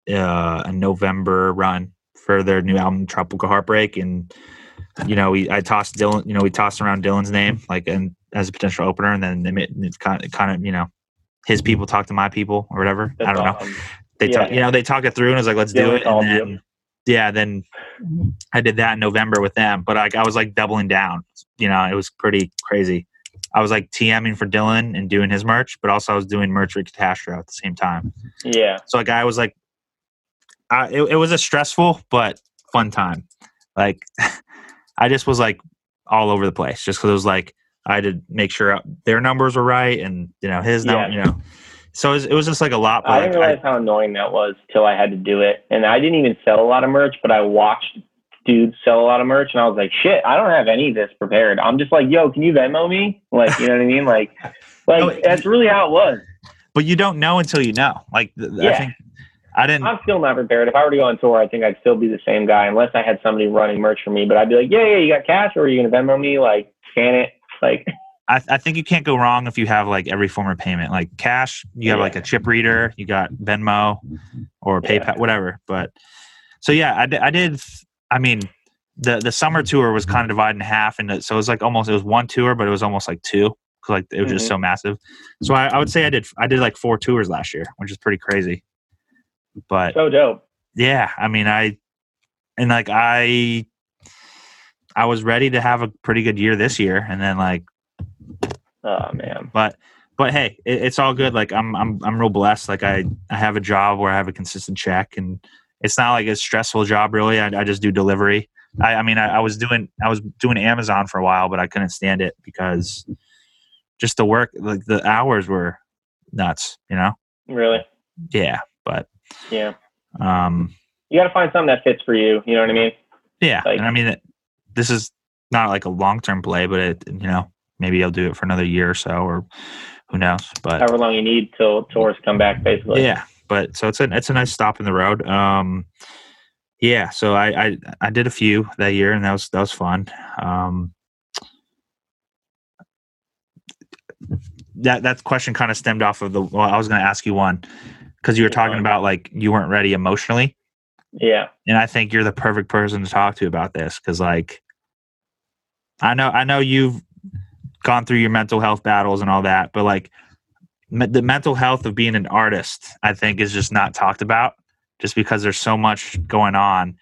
uh, a november run for their new album tropical heartbreak and you know, we I tossed Dylan, you know, we tossed around Dylan's name like and as a potential opener, and then it's kind of kind of you know, his people talk to my people or whatever. That's I don't know. They Yeah. talk, you know, they talk it through, and I was like, let's do it. And then, yeah, then I did that in November with them, but like I was like doubling down. You know, it was pretty crazy. I was like TMing for Dylan and doing his merch, but also I was doing merch with Katastro at the same time. Yeah. So like I was like, I, it, it was a stressful but fun time. Like I just was like all over the place just because it was like I had to make sure their numbers were right and you know his Yeah. number, you know. So it was, it was just like a lot. But I like, didn't realize how annoying that was till I had to do it. And I didn't even sell a lot of merch, but I watched dudes sell a lot of merch and I was like, shit, I don't have any of this prepared. I'm just like, yo, can you Venmo me? Like, you know what I mean? Like, like No, that's really how it was. but you don't know until you know. Like th- I Yeah. think I didn't. I'm still not prepared. If I were to go on tour, I think I'd still be the same guy unless I had somebody running merch for me. But I'd be like, yeah, yeah, you got cash or are you going to Venmo me? Like, scan it. Like, I, I think you can't go wrong if you have like every form of payment, like cash. You have like a chip reader. You got Venmo or Yeah. PayPal, whatever. But so yeah, I, di- I did. I mean, the the summer mm-hmm. tour was mm-hmm. kind of divided in half, and uh, so it was like almost it was one tour, but it was almost like two because like it was just Mhm. so massive. So I, I would say I did I did like four tours last year, which is pretty crazy. But so dope. yeah, I mean, I and like I, I was ready to have a pretty good year this year, and then like, Oh man. but but hey, it, it's all good. Like I'm I'm I'm real blessed. Like I I have a job where I have a consistent check, and it's not like a stressful job really. I, I just do delivery. I, I mean, I, I was doing I was doing Amazon for a while, but I couldn't stand it because just the work, like the hours were nuts. You know? Really? Yeah, but Yeah. um, You got to find something that fits for you. You know what I mean? yeah, Like- and I mean, it, this is not like a long term play, but it you know maybe I'll do it for another year or so, or who knows? But However long you need till tours come back, basically. yeah but so it's a it's a nice stop in the road. Um yeah so i i, I did a few that year and that was that was fun. Um that that question kind of stemmed off of the well i was going to ask you one because you were talking about like you weren't ready emotionally. Yeah. and i think you're the perfect person to talk to about this because like i know i know you've gone through your mental health battles and all that but like the mental health of being an artist i think is just not talked about just because there's so much going on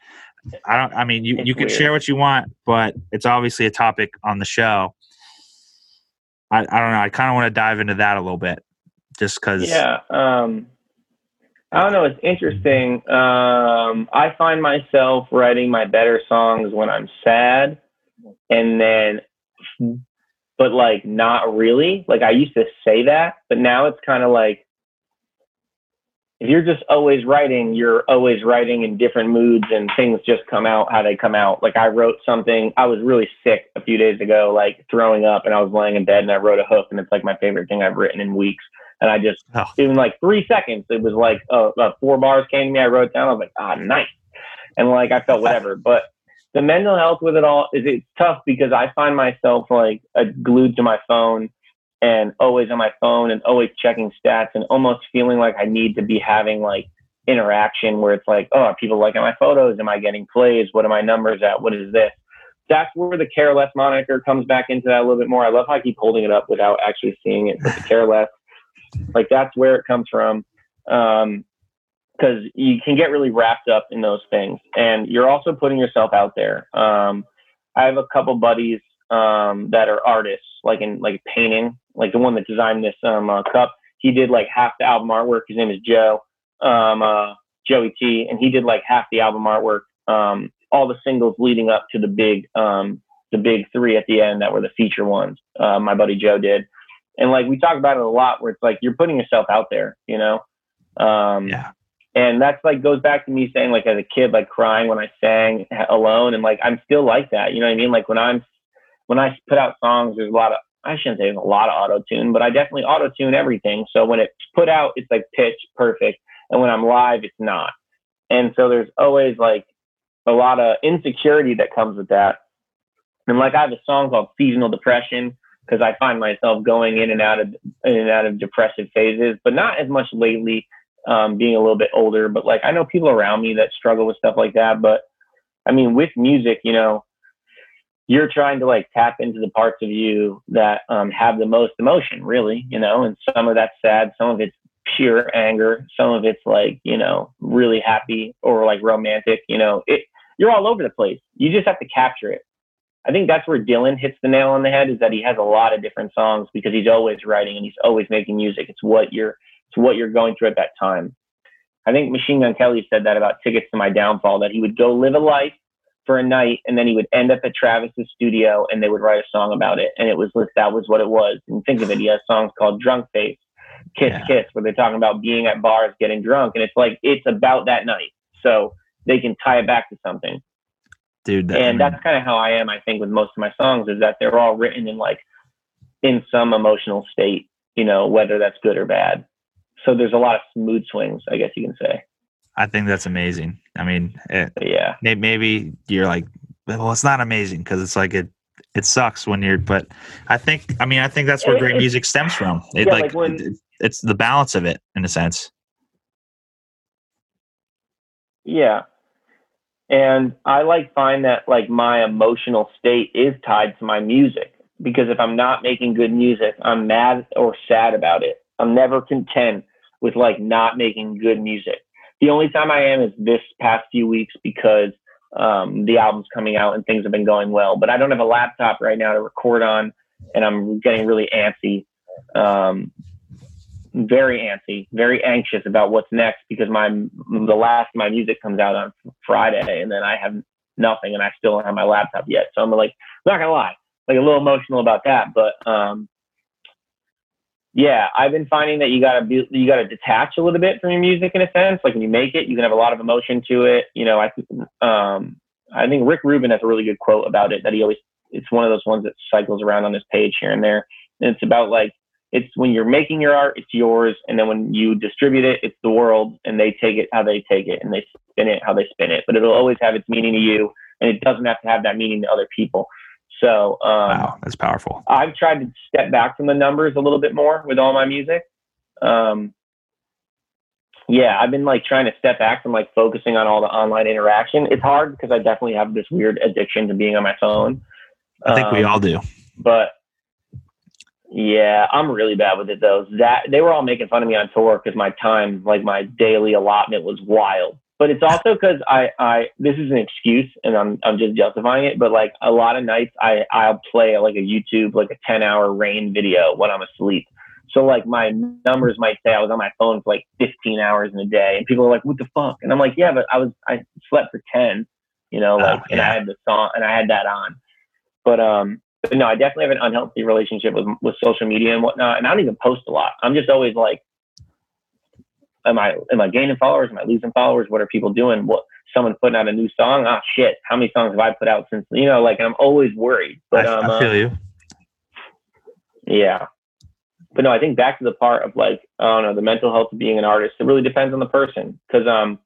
i don't i mean you, It's you can weird. share what you want but it's obviously a topic on the show i, I don't know i kind of want to dive into that a little bit just because Yeah. Um, I don't know. It's interesting. Um, I find myself writing my better songs when I'm sad, and then, but like not really. Like I used to say that, but now it's kind of like if you're just always writing, you're always writing in different moods, and things just come out how they come out. Like I wrote something. I was really sick a few days ago, like throwing up, and I was laying in bed, and I wrote a hook, and it's like my favorite thing I've written in weeks. And I just Oh. in like three seconds, it was like uh, uh, four bars came to me. I wrote down. I was like, ah, nice. And like I felt whatever. But the mental health with it all is it's tough because I find myself like glued to my phone and always on my phone and always checking stats and almost feeling like I need to be having like interaction where it's like, oh, are people liking my photos? Am I getting plays? What are my numbers at? What is this? That's where the care less moniker comes back into that a little bit more. I love how I keep holding it up without actually seeing it, but the care less like that's where it comes from um because you can get really wrapped up in those things. And you're also putting yourself out there. Um i have a couple buddies um that are artists like in like painting like the one that designed this um uh, cup. He did like half the album artwork. His name is joe um uh joey t. And he did like half the album artwork um all the singles leading up to the big um the big three at the end that were the feature ones uh, my buddy joe did. And like we talk about it a lot where it's like you're putting yourself out there you know? Um yeah and that's like goes back to me saying like as a kid like crying when i sang alone and like i'm still like that you know what i mean? Like when i'm when i put out songs there's a lot of i shouldn't say there's a lot of auto tune but i definitely auto tune everything. So when it's put out it's like pitch perfect and when i'm live it's not. And so there's always like a lot of insecurity that comes with that. And like i have a song called seasonal depression because I find myself going in and out of in and out of depressive phases, but not as much lately, um, being a little bit older. But like I know people around me that struggle with stuff like that. But I mean, with music, you know, you're trying to like tap into the parts of you that um, have the most emotion, really, you know, and some of that's sad, some of it's pure anger, some of it's like you know really happy or like romantic. You know, it you're all over the place. You just have to capture it. I think that's where Dylan hits the nail on the head is that he has a lot of different songs because he's always writing and he's always making music. It's what you're it's what you're going through at that time. I think Machine Gun Kelly said that about Tickets to My Downfall that he would go live a life for a night and then he would end up at Travis's studio and they would write a song about it and it was that was what it was. And think of it, he has songs called Drunk Face, Kiss Yeah. Kiss, where they're talking about being at bars, getting drunk, and it's like it's about that night. So they can tie it back to something dude that, I and mean, that's kind of how I am. I think with most of my songs is that they're all written in like in some emotional state, you know, whether that's good or bad. So there's a lot of mood swings, I guess you can say. i think that's amazing i mean it, yeah, maybe you're like well it's not amazing because it's like it it sucks when you're but i think i mean i think that's where It- great it- music stems from it Yeah, like, like when- it- it's the balance of it in a sense yeah. And I like find that like my emotional state is tied to my music because if I'm not making good music, I'm mad or sad about it. I'm never content with like not making good music. The only time I am is this past few weeks because um, the album's coming out and things have been going well. But I don't have a laptop right now to record on, and I'm getting really antsy. Um, very antsy, very anxious about what's next because my the last my music comes out on Friday, and then I have nothing, and I still don't have my laptop yet. So I'm like, not gonna lie, like a little emotional about that. But um, yeah, I've been finding that you gotta be you gotta detach a little bit from your music in a sense. Like when you make it, you can have a lot of emotion to it. You know, I um, I think Rick Rubin has a really good quote about it that he always it's one of those ones that cycles around on this page here and there. And it's about like it's when you're making your art, it's yours, and then when you distribute it, it's the world, and they take it how they take it, and they spin it how they spin it. But it'll always have its meaning to you, and it doesn't have to have that meaning to other people. So um, wow, that's powerful. I've tried to step back from the numbers a little bit more with all my music. Um, yeah, I've been like trying to step back from like focusing on all the online interaction. It's hard because I definitely have this weird addiction to being on my phone. I think um, we all do. But yeah, I'm really bad with it though. That they were all making fun of me on tour because my time, like my daily allotment, was wild. But it's also because I, I, this is an excuse, and I'm, I'm just justifying it. But like a lot of nights, I, I'll play like a YouTube, like a 10 hour rain video when I'm asleep. So like my numbers might say I was on my phone for like 15 hours in a day, and people are like, "What the fuck?" And I'm like, "Yeah, but I was, I slept for 10, you know, like, oh, yeah. and I had the song, and I had that on." But um, but no, I definitely have an unhealthy relationship with with social media and whatnot. And I don't even post a lot. I'm just always like, am I am I gaining followers? Am I losing followers? What are people doing? What someone putting out a new song? Ah, oh, shit! How many songs have I put out since? You know, like I'm always worried. But I, um, I feel uh, you. Yeah, but no, I think back to the part of like I don't know the mental health of being an artist. It really depends on the person because um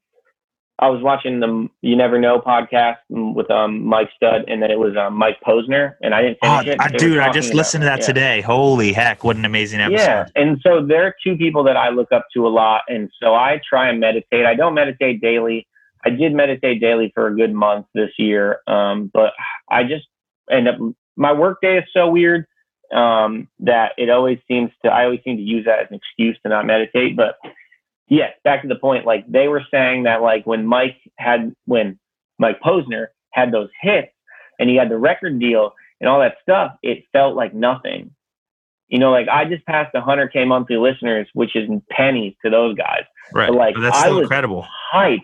I was watching the You Never Know podcast with um, Mike Stud, and then it was um, Mike Posner, and I didn't finish oh, it. I, dude, I just listened to that yeah. today. Holy heck, what an amazing episode! Yeah, and so there are two people that I look up to a lot, and so I try and meditate. I don't meditate daily. I did meditate daily for a good month this year, um, but I just end up. My work day is so weird um, that it always seems to. I always seem to use that as an excuse to not meditate, but yes, back to the point, like they were saying that like when Mike had when Mike Posner had those hits and he had the record deal and all that stuff, it felt like nothing. You know, like I just passed 100k monthly listeners, which is pennies to those guys. Right. But like but that's I was incredible. Hyped,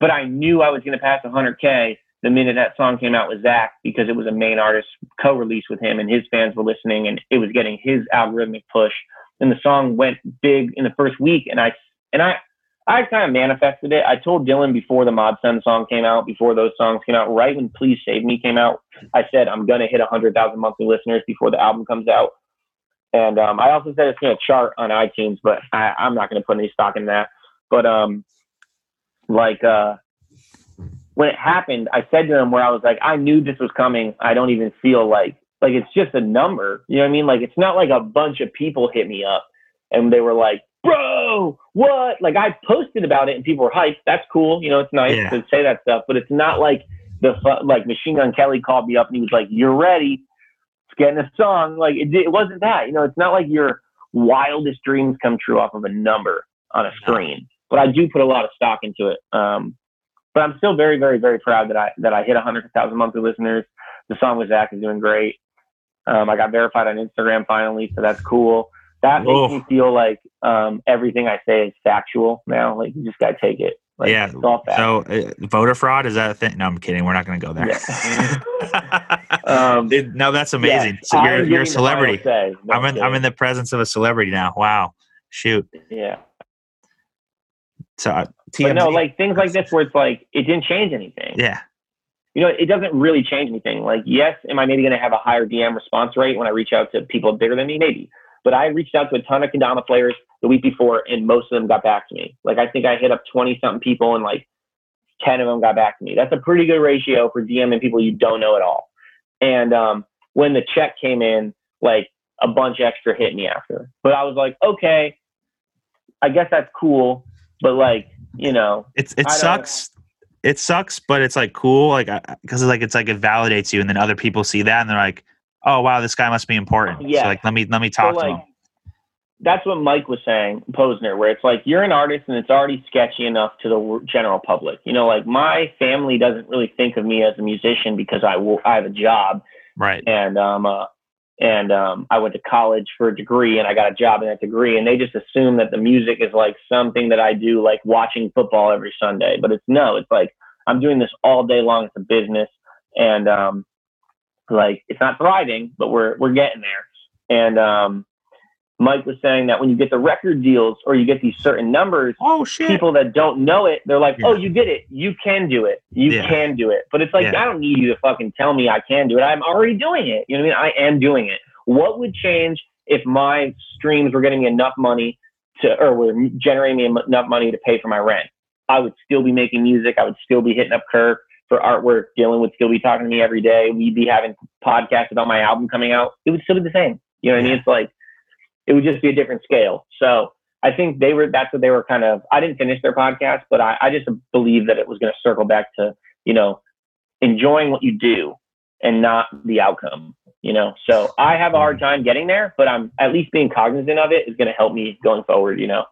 but I knew I was going to pass 100k the minute that song came out with Zach because it was a main artist co-release with him, and his fans were listening, and it was getting his algorithmic push. And the song went big in the first week, and I and I, I kind of manifested it. I told Dylan before the Mod Sun song came out, before those songs came out, right when Please Save Me came out, I said I'm gonna hit 100,000 monthly listeners before the album comes out. And um, I also said it's gonna chart on iTunes, but I, I'm not gonna put any stock in that. But um, like uh, when it happened, I said to him where I was like, I knew this was coming. I don't even feel like like it's just a number. You know what I mean? Like it's not like a bunch of people hit me up and they were like, bro, what? Like I posted about it and people were hyped. That's cool. You know, it's nice yeah. to say that stuff, but it's not like the like Machine Gun Kelly called me up and he was like, "You're ready." It's getting a song. Like it, it wasn't that. You know, it's not like your wildest dreams come true off of a number on a screen. But I do put a lot of stock into it. Um, but I'm still very, very, very proud that I that I hit 100,000 monthly listeners. The song with Zach is doing great. Um, I got verified on Instagram finally, so that's cool that makes oh. me feel like um, everything I say is factual now. Like you just got to take it. Like, yeah. So uh, voter fraud is that a thing? No, I'm kidding. We're not going to go there. Yeah. um, Dude, no, that's amazing. Yeah, so you're, you're a celebrity. No I'm in. I'm in the presence of a celebrity now. Wow. Shoot. Yeah. So uh, TMZ. But no, like things like this where it's like it didn't change anything. Yeah. You know, it doesn't really change anything. Like, yes, am I maybe going to have a higher DM response rate when I reach out to people bigger than me? Maybe. But I reached out to a ton of Kendama players the week before, and most of them got back to me. Like I think I hit up twenty something people, and like ten of them got back to me. That's a pretty good ratio for DMing people you don't know at all. And um, when the check came in, like a bunch extra hit me after. But I was like, okay, I guess that's cool. But like, you know, it's it sucks. It sucks, but it's like cool, like because like it's like it validates you, and then other people see that, and they're like, oh wow, this guy must be important. Yeah. So like let me let me talk so, to like, him. that's what Mike was saying, Posner, where it's like you're an artist and it's already sketchy enough to the general public. You know, like my family doesn't really think of me as a musician because I will, I have a job, right? And um, uh, and um, I went to college for a degree and I got a job in that degree, and they just assume that the music is like something that I do, like watching football every Sunday. But it's no, it's like I'm doing this all day long. It's a business, and um, like it's not thriving, but we're we're getting there. And um, Mike was saying that when you get the record deals or you get these certain numbers, oh shit, people that don't know it, they're like, oh, yeah. oh, you did it, you can do it, you yeah. can do it. But it's like yeah. I don't need you to fucking tell me I can do it. I'm already doing it. You know what I mean? I am doing it. What would change if my streams were getting me enough money to, or were generating me enough money to pay for my rent? I would still be making music. I would still be hitting up Kirk for artwork. Dylan would still be talking to me every day. We'd be having podcasts about my album coming out. It would still be the same. You know what I mean? It's like it would just be a different scale. So I think they were that's what they were kind of I didn't finish their podcast, but I, I just believe that it was gonna circle back to, you know, enjoying what you do and not the outcome. You know, so I have a hard time getting there, but I'm at least being cognizant of it is going to help me going forward. You know,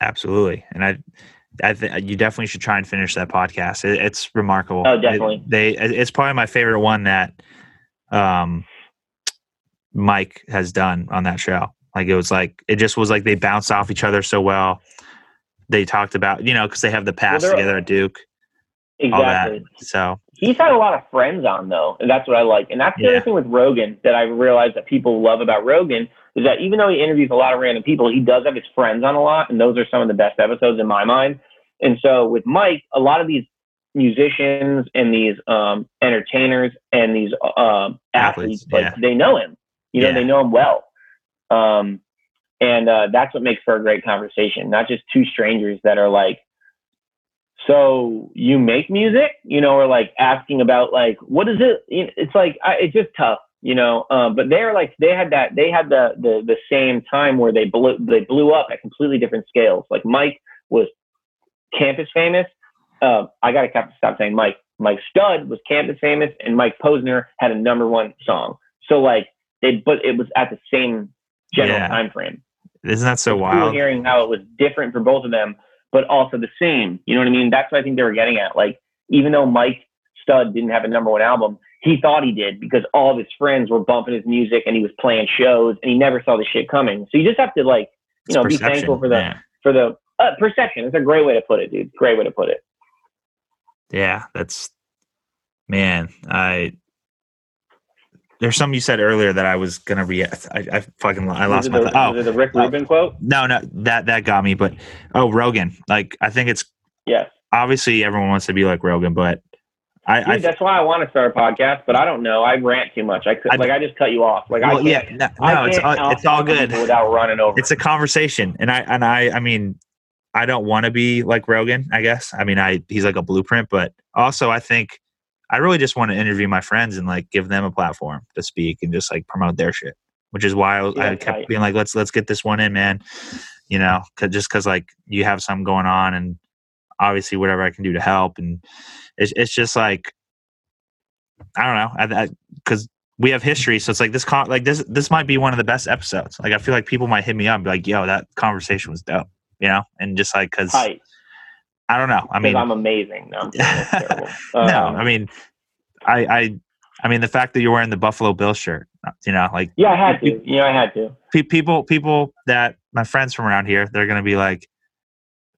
absolutely, and I I think you definitely should try and finish that podcast. It, it's remarkable. Oh, definitely. It, they it's probably my favorite one that um Mike has done on that show. Like it was like it just was like they bounced off each other so well. They talked about you know because they have the past well, together at Duke. Exactly. So he's had a lot of friends on though, and that's what I like. And that's the yeah. other thing with Rogan that I realized that people love about Rogan is that even though he interviews a lot of random people, he does have his friends on a lot, and those are some of the best episodes in my mind. And so with Mike, a lot of these musicians and these um, entertainers and these uh, athletes, athletes like yeah. they know him. You know, yeah. they know him well. Um, and uh, that's what makes for a great conversation, not just two strangers that are like, so you make music, you know, or like asking about like, what is it? It's like, I, it's just tough, you know, um, but they're like, they had that, they had the, the, the same time where they blew, they blew up at completely different scales. Like Mike was campus famous. Uh, I got to stop saying Mike. Mike Stud was campus famous, and Mike Posner had a number one song. So like they, but it was at the same general yeah. time frame. Isn't that so wild? Cool hearing how it was different for both of them, but also the same. You know what I mean? That's what I think they were getting at. Like, even though Mike Stud didn't have a number one album, he thought he did because all of his friends were bumping his music and he was playing shows and he never saw the shit coming. So you just have to like, you know, be thankful for the yeah. for the uh, perception. It's a great way to put it, dude. Great way to put it. Yeah, that's man. I there's something you said earlier that I was gonna re. I, I fucking I lost my. The, oh, the Rick Rubin quote? No, no, that that got me. But oh, Rogan. Like I think it's yes. Obviously, everyone wants to be like Rogan, but I, Dude, I that's why I want to start a podcast. But I don't know. I rant too much. I could I, like I just cut you off. Like well, I yeah, no, no it's all, it's all good without running over. It's a conversation, and I and I I mean I don't want to be like Rogan. I guess I mean I he's like a blueprint, but also I think I really just want to interview my friends and like give them a platform to speak and just like promote their shit. Which is why I, yeah, I kept right. being like, let's let's get this one in, man. You know, cause, just because like you have something going on, and obviously whatever I can do to help, and it's it's just like I don't know, because we have history, so it's like this con- like this this might be one of the best episodes. Like I feel like people might hit me up, be like, "Yo, that conversation was dope," you know, and just like because I don't know. I mean, I'm amazing. No, I'm no, um, I mean, I, I, I mean, the fact that you're wearing the Buffalo Bill shirt, you know, like yeah, I had to. You know, I had to. People, people that my friends from around here, they're gonna be like,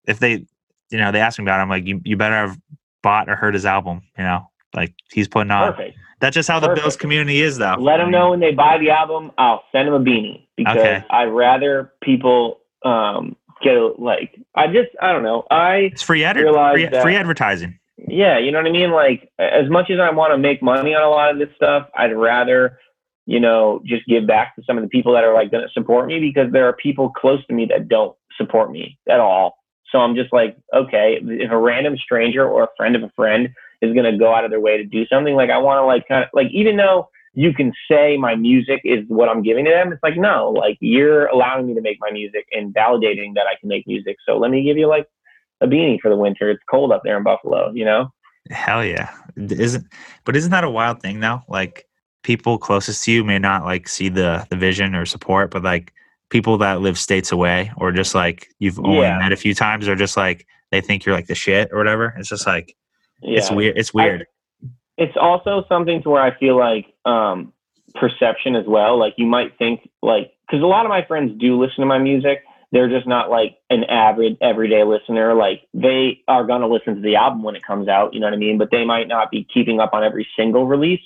if they, you know, they ask me about, it, I'm like, you, you better have bought or heard his album, you know, like he's putting on. Perfect. That's just how Perfect. the Bills community is, though. Let them know when they buy the album. I'll send them a beanie because okay. I'd rather people um, get a, like I just I don't know. I it's free, ad- free, that, free advertising. Yeah, you know what I mean. Like as much as I want to make money on a lot of this stuff, I'd rather you know just give back to some of the people that are like going to support me because there are people close to me that don't support me at all. So I'm just like, okay, if a random stranger or a friend of a friend is going to go out of their way to do something, like I want to like kind of like even though you can say my music is what I'm giving to them. It's like, no, like you're allowing me to make my music and validating that I can make music. So let me give you like a beanie for the winter. It's cold up there in Buffalo, you know? Hell yeah. Isn't but isn't that a wild thing though? Like people closest to you may not like see the the vision or support, but like people that live states away, or just like you've only Yeah. met a few times, or just like they think you're like the shit or whatever. It's just like Yeah. it's weird. It's weird. It's also something to where I feel like um, perception as well. Like you might think like because a lot of my friends do listen to my music. They're just not like an average everyday listener. Like they are gonna listen to the album when it comes out. You know what I mean? But they might not be keeping up on every single release.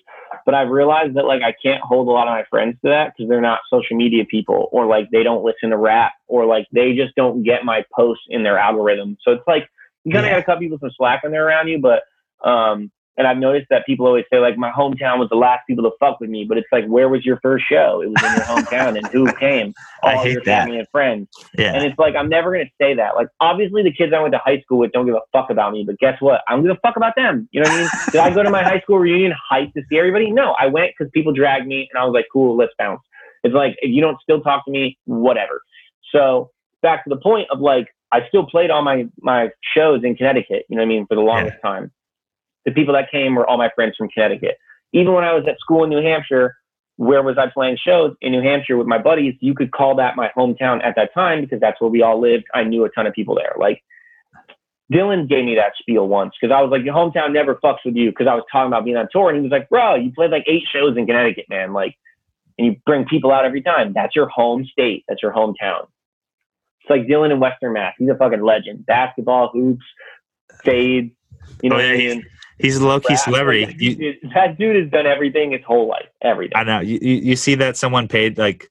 But I've realized that like I can't hold a lot of my friends to that because they're not social media people or like they don't listen to rap or like they just don't get my posts in their algorithm. So it's like you kind of Yeah. got to cut people some slack when they're around you. But um, and I've noticed that people always say like my hometown was the last people to fuck with me, but it's like where was your first show? It was in your hometown, and who came? I All hate your that. family and friends. yeah. And it's like I'm never gonna say that. Like obviously the kids I went to high school with don't give a fuck about me, but guess what? I'm gonna fuck about them. You know what I mean? Did I go to my high school reunion hyped to see everybody? No, I went because people dragged me, and I was like, cool, let's bounce. It's like if you don't still talk to me, whatever. So back to the point of like I still played all my my shows in Connecticut. You know what I mean? For the longest time, the people that came were all my friends from Connecticut. Even when I was at school in New Hampshire, where was I playing shows in New Hampshire with my buddies? You could call that my hometown at that time because that's where we all lived. I knew a ton of people there. Like Dylan gave me that spiel once because I was like, your hometown never fucks with you because I was talking about being on tour, and he was like, bro, you played like eight shows in Connecticut, man. Like, and you bring people out every time. That's your home state. That's your hometown. It's like Dylan in Western Mass. He's a fucking legend. Basketball, hoops, fade. You know Oh, what yeah, I mean? He's a low key celebrity. like, You, that dude has done everything his whole life. Everything. I know. You, you see that someone paid like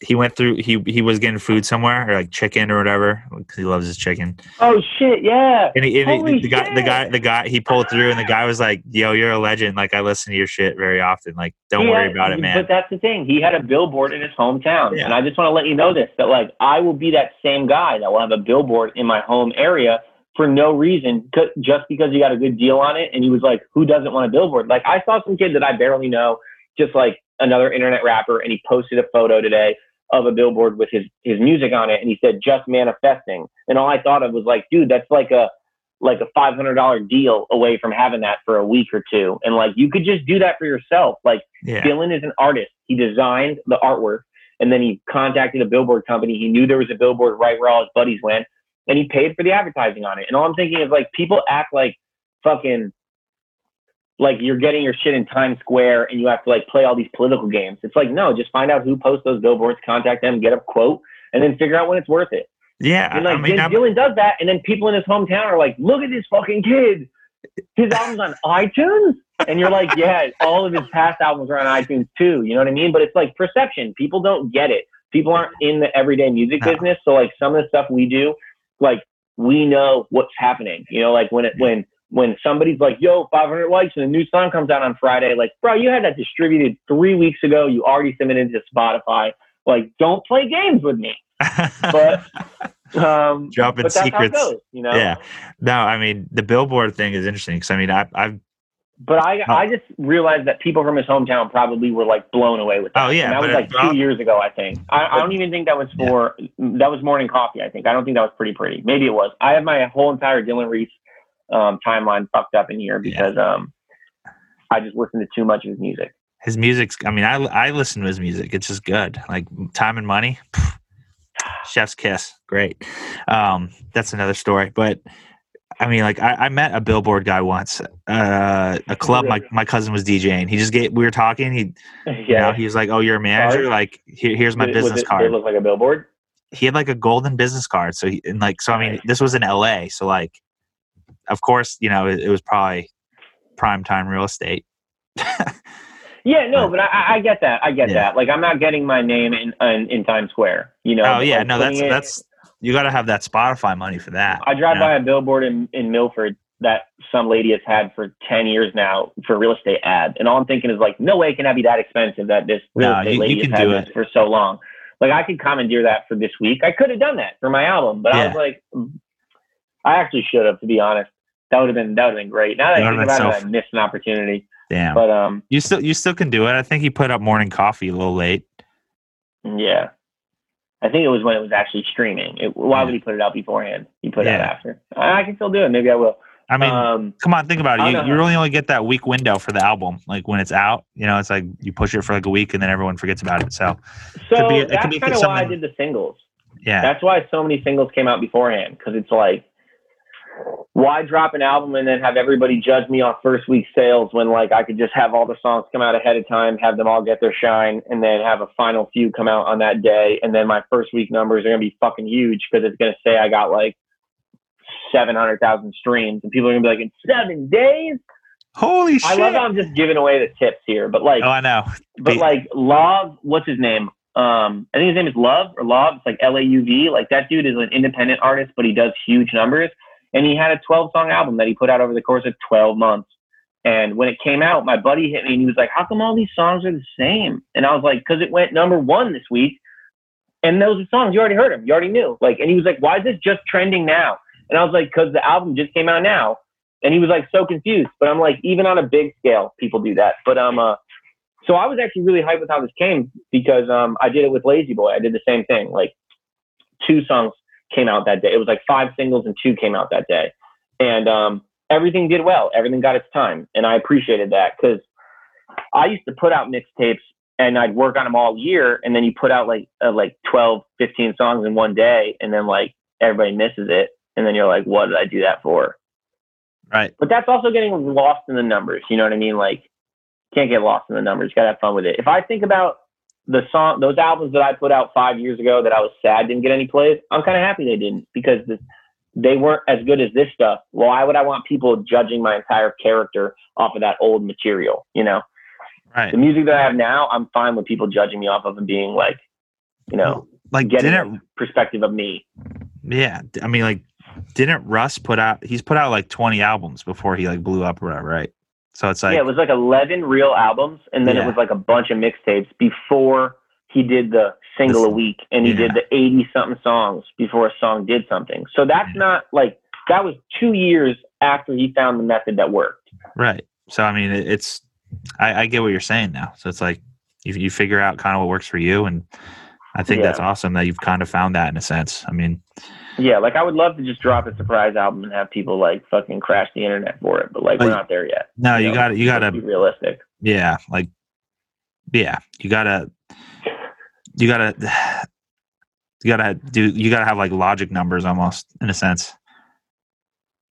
he went through he he was getting food somewhere or like chicken or whatever because he loves his chicken. Oh shit! Yeah. And, he, and he- the guy the guy the guy he pulled through and the guy was like, "Yo, you're a legend. Like I listen to your shit very often. Like don't He worry had- about it, man." But that's the thing. He had a billboard in his hometown. Yeah. And I just want to let you know this that, like, I will be that same guy that will have a billboard in my home area for no reason, just because he got a good deal on it. And he was like, who doesn't want a billboard? Like, I saw some kid that I barely know, just like another internet rapper, and he posted a photo today of a billboard with his, his music on it. And he said, just manifesting. And all I thought of was like, dude, that's like a, like a $500 deal away from having that for a week or two. And like, you could just do that for yourself. Like, yeah. Dylan is an artist. He designed the artwork and then he contacted a billboard company. He knew there was a billboard right where all his buddies went and he paid for the advertising on it. And all I'm thinking is like people act like fucking like you're getting your shit in Times Square and you have to like play all these political games. It's like, no, just find out who posts those billboards, contact them, get a quote, and then figure out when it's worth it. Yeah. And like I mean, Dylan does that, and then people in his hometown are like, "Look at this fucking kid. His album's on iTunes." And you're like, "Yeah, all of his past albums are on iTunes too." You know what I mean? But it's like perception. People don't get it. People aren't in the everyday music No. business, so like some of the stuff we do, like we know what's happening. You know, like when it when when somebody's like, "Yo, 500 likes," and a new song comes out on Friday, like, bro, you had that distributed three weeks ago. You already submitted to Spotify. Like, don't play games with me. but- Um, dropping secrets. goes, you know. Yeah. No, I mean the billboard thing is interesting because I mean I, I've But I, Oh. I just realized that people from his hometown probably were like blown away with that. Oh, yeah, And that was like two years ago, I think. I, I don't even think that was for that was morning coffee. I think I don't think that was pretty pretty. Maybe it was. I have my whole entire Dylan Reese um, timeline fucked up in here because um, I just listened to too much of his music. his music's. I mean I I listen to his music. It's just good. Like time and money. Chef's kiss. Great. Um, that's another story. But I mean, like I, I met a billboard guy once, uh, a club. My, my cousin was DJing. He just gave. We were talking. He, yeah. you know, he was like, "Oh, you're a manager. Card? Like, here, here's my Did business it- card." It look like a billboard? he had like a golden business card. So he and like so I mean this was in LA. So like of course, you know, it, it was probably prime time real estate. Yeah, no, But- I- I, get that. I get Yeah. that. Like, I'm not getting my name in in, in Times Square. You know. oh yeah, no, that's it- that's you got to have that Spotify money for that. I drive you know? by a billboard in, in Milford that some lady has had for 10 years now for real estate ad. And all I'm thinking is like, no way can that be that expensive that this real No, estate you- lady you has had this it. for so long. Like I could commandeer that for this week. I could have done that for my album, but I was like, I actually should have, to be honest. That would have been that would have been great. Now that I think about it, I missed an opportunity. Damn. But um, you still you still can do it. I think he put up morning coffee a little late. yeah, I think it was when it was actually streaming. It, why Yeah. would he put it out beforehand? He put it out after. I, I can still do it. Maybe I will. I mean, um, come on, think about it. You, you really only get that week window for the album. Like when it's out, you know, it's like you push it for like a week and then everyone forgets about it. So so be- it could that's kind of why I did the singles. yeah, That's why so many singles came out beforehand because it's like, why drop an album and then have everybody judge me on first week sales when like I could just have all the songs come out ahead of time, have them all get their shine, and then have a final few come out on that day, and then my first week numbers are gonna be fucking huge because it's gonna say I got like seven hundred thousand streams, and people are gonna be like, in seven days. holy shit! I love how I'm just giving away the tips here, but like, oh, I know. but Be- like Love, what's his name? Um, I think his name is Love or Love. It's like L A U V. Like that dude is an independent artist, but he does huge numbers. And he had a 12 song album that he put out over the course of 12 months. And when it came out, my buddy hit me and he was like, "How come all these songs are the same?" And I was like, "Cause it went number one this week." And those are songs you already heard them, you already knew. Like, and he was like, "Why is this just trending now?" And I was like, "Cause the album just came out now." And he was like so confused. But I'm like, even on a big scale, people do that. But um, uh, so I was actually really hyped with how this came because um, I did it with Lazy Boy. I did the same thing. Like two songs came out that day. It was like five singles and two came out that day, and um, everything did well. Everything got its time, and I appreciated that because I used to put out mixtapes and I'd work on them all year, and then you put out like uh, like 12, 15 songs in one day, and then like everybody misses it, and then you're like, what did I do that for? right. But that's also getting lost in the numbers. You know what I mean? Like, can't get lost in the numbers. Gotta have fun with it. If I think about the song, those albums that I put out five years ago that I was sad didn't get any plays, I'm kind of happy they didn't because this, they weren't as good as this stuff. Why would I want people judging my entire character off of that old material? You know, Right. the music that I have now, I'm fine with people judging me off of and being like, you know, Like getting a perspective of me. yeah? I mean, like didn't Russ put out? He's put out like twenty albums before he like blew up or whatever, right? So it's like yeah, it was like 11 real albums, and then Yeah. it was like a bunch of mixtapes before he did the single This- a week, and he did the 80 something songs before a song did something. So that's Yeah. not like that was two years after he found the method that worked. Right. So I mean, it, it's I, I get what you're saying now. So it's like you you figure out kind of what works for you, and I think Yeah. that's awesome that you've kind of found that in a sense. I mean, Yeah, like I would love to just drop a surprise album and have people like fucking crash the internet for it, but like we're not there yet. no, you got to you got Let's be realistic. yeah, like yeah, you gotta you gotta you gotta do you gotta have like logic numbers almost in a sense.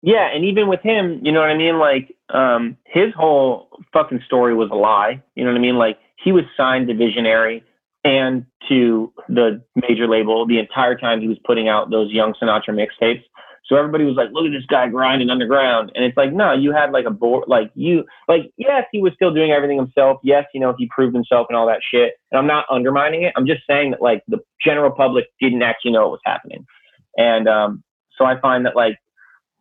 Yeah, and even with him, you know what I mean? Like, um, his whole fucking story was a lie. You know what I mean? Like, he was signed to Visionary and to the major label the entire time he was putting out those Young Sinatra mixtapes. So everybody was like, "Look at this guy grinding underground," and it's like, no, you had like a board, like you, like yes, he was still doing everything himself. Yes, you know, he proved himself and all that shit. And I'm not undermining it. I'm just saying that like the general public didn't actually know what was happening, and um, so I find that like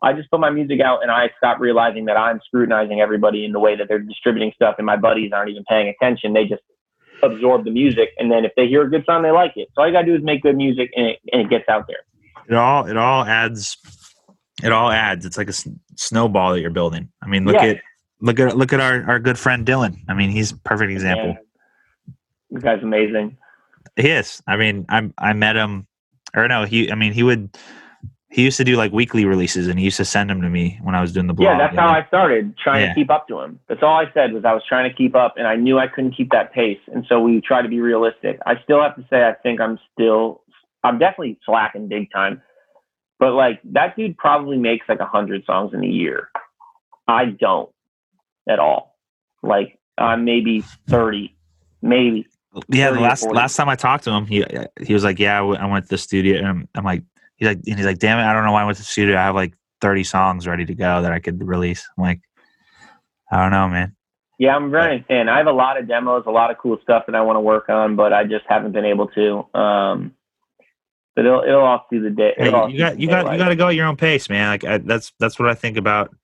I just put my music out and I stop realizing that I'm scrutinizing everybody in the way that they're distributing stuff and my buddies aren't even paying attention. They just absorb the music and then if they hear a good song, they like it. So all you gotta do is make good music and it, and it gets out there. It all it all adds it all adds. It's like a s- snowball that you're building. I mean, look Yeah. at look at look at our our good friend Dylan. I mean, he's a perfect example. And this guy's amazing. He is. I mean, I I met him, or no, he. I mean, he would. He used to do like weekly releases, and he used to send them to me when I was doing the blog. Yeah, that's how I started trying Yeah. to keep up to him. That's all I said was I was trying to keep up and I knew I couldn't keep that pace. And so we try to be realistic. I still have to say I think I'm still I'm definitely slacking big time. But like that dude probably makes like a hundred songs in a year. I don't at all. Like I'm maybe thirty, maybe. Yeah, the last last time I talked to him, he he was like, "Yeah, I went to the studio." And I'm, I'm like, he's like, and he's like, "Damn it, I don't know why I went to the studio. I have like 30 songs ready to go that I could release." I'm like, I don't know, man. Yeah, I'm very thin. I have a lot of demos, a lot of cool stuff that I want to work on, but I just haven't been able to. Um, but it'll it'll all through the day. Hey, you got you got you got to go at your own pace, man. Like I, that's that's what I think about.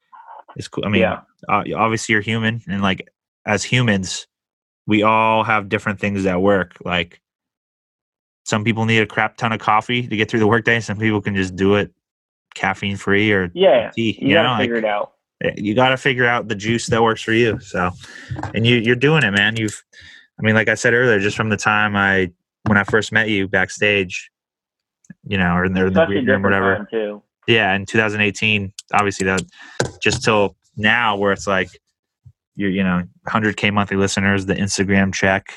It's cool. I mean, yeah. uh, obviously you're human, and like as humans, we all have different things that work. Like some people need a crap ton of coffee to get through the workday. Some people can just do it caffeine free or Yeah. tea. You You, gotta know, figure like, it out. Eh, you got to figure out the juice that works for you. So, and you you're doing it, man. You've, I mean, like I said earlier, just from the time I when I first met you backstage, you know, or in the, in the green room, or whatever. Yeah, in 2018, obviously that just till now where it's like you're you know 100k monthly listeners, the Instagram check.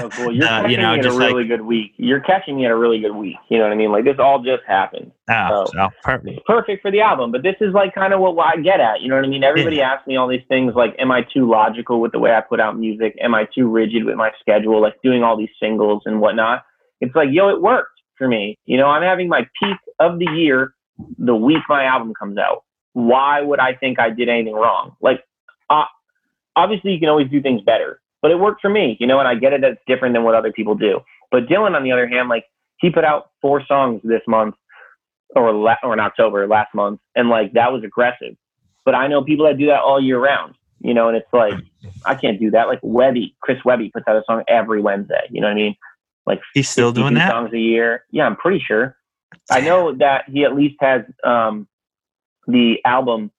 So cool. You're Uh, catching you know, me at a just like- really good week. You're catching me at a really good week. You know what I mean? Like this all just happened. Oh, Oh. so perfect. Perfect for the album, but this is like kind of what I get at. You know what I mean? Everybody asks me all these things like, am I too logical with the way I put out music? Am I too rigid with my schedule? Like doing all these singles and whatnot. It's like, yo, it worked for me. You know, I'm having my peak of the year the week my album comes out. Why would I think I did anything wrong? Like, uh, obviously, you can always do things better, but it worked for me, you know, and I get it. That's different than what other people do. But Dylan, on the other hand, like, he put out four songs this month or la- or in October last month, and like that was aggressive. But I know people that do that all year round, you know, and it's like I can't do that. Like Webby, Chris Webby puts out a song every Wednesday. You know what I mean? Like He's still doing that. songs a year. Yeah, I'm pretty sure. I know that he at least has um, the album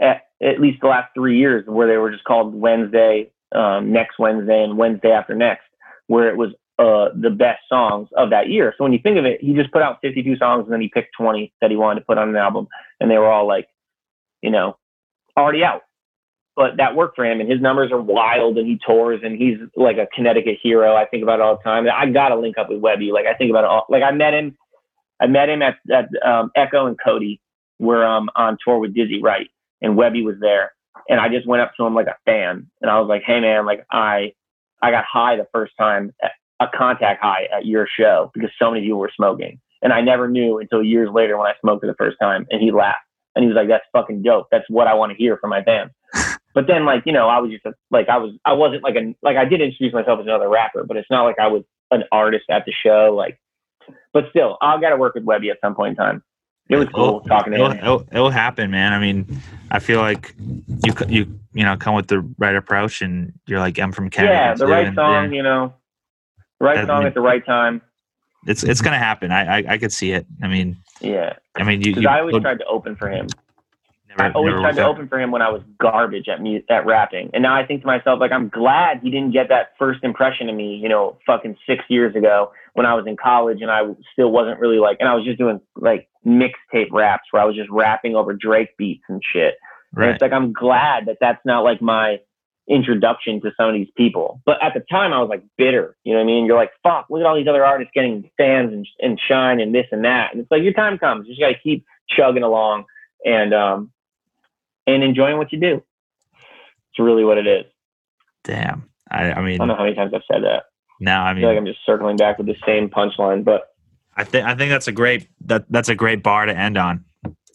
at, at least the last three years where they were just called Wednesday, um, next Wednesday, and Wednesday after next, where it was uh, the best songs of that year. So when you think of it, he just put out 52 songs and then he picked 20 that he wanted to put on an album, and they were all like, you know, already out. But that worked for him, and his numbers are wild, and he tours, and he's like a Connecticut hero. I think about it all the time. I got to link up with Webby. Like I think about it all. Like I met him, I met him at at um, Echo and Cody were um, on tour with Dizzy Wright, and Webby was there, and I just went up to him like a fan, and I was like, "Hey man, like I I got high the first time, a contact high at your show because so many people were smoking, and I never knew until years later when I smoked for the first time." And he laughed, and he was like, "That's fucking dope. That's what I want to hear from my fans." But then, like you know, I was just a, like I was I wasn't like a like I did introduce myself as another rapper, but it's not like I was an artist at the show. Like, but still, I got to work with Webby at some point in time. It was cool It'll- talking to It'll, him. it'll, it'll happen, man. I mean, I feel like you you you know come with the right approach, and you're like I'm from Canada. Yeah, the right and- song, and you know, the right That- song at the right time. It's it's gonna happen. I I, I could see it. I mean, Yeah, I mean you. because you I always look- tried to open for him. Never- I always tried to open for him when I was garbage at mu- at rapping, and now I think to myself like I'm glad he didn't get that first impression of me. You know, fucking six years ago when I was in college and I still wasn't really like, and I was just doing like mixtape raps where I was just rapping over Drake beats and shit. And it's like I'm glad that that's not like my introduction to some of these people. But at the time, I was like bitter. You know what I mean? You're like, fuck, look at all these other artists getting fans and, and shine and this and that. And it's like your time comes. You just got to keep chugging along and um and enjoying what you do. It's really what it is. Damn. I I I don't know how many times I've said that. now I I feel like I'm just circling back with the same punchline, but I think I think that's a great that that's a great bar to end on.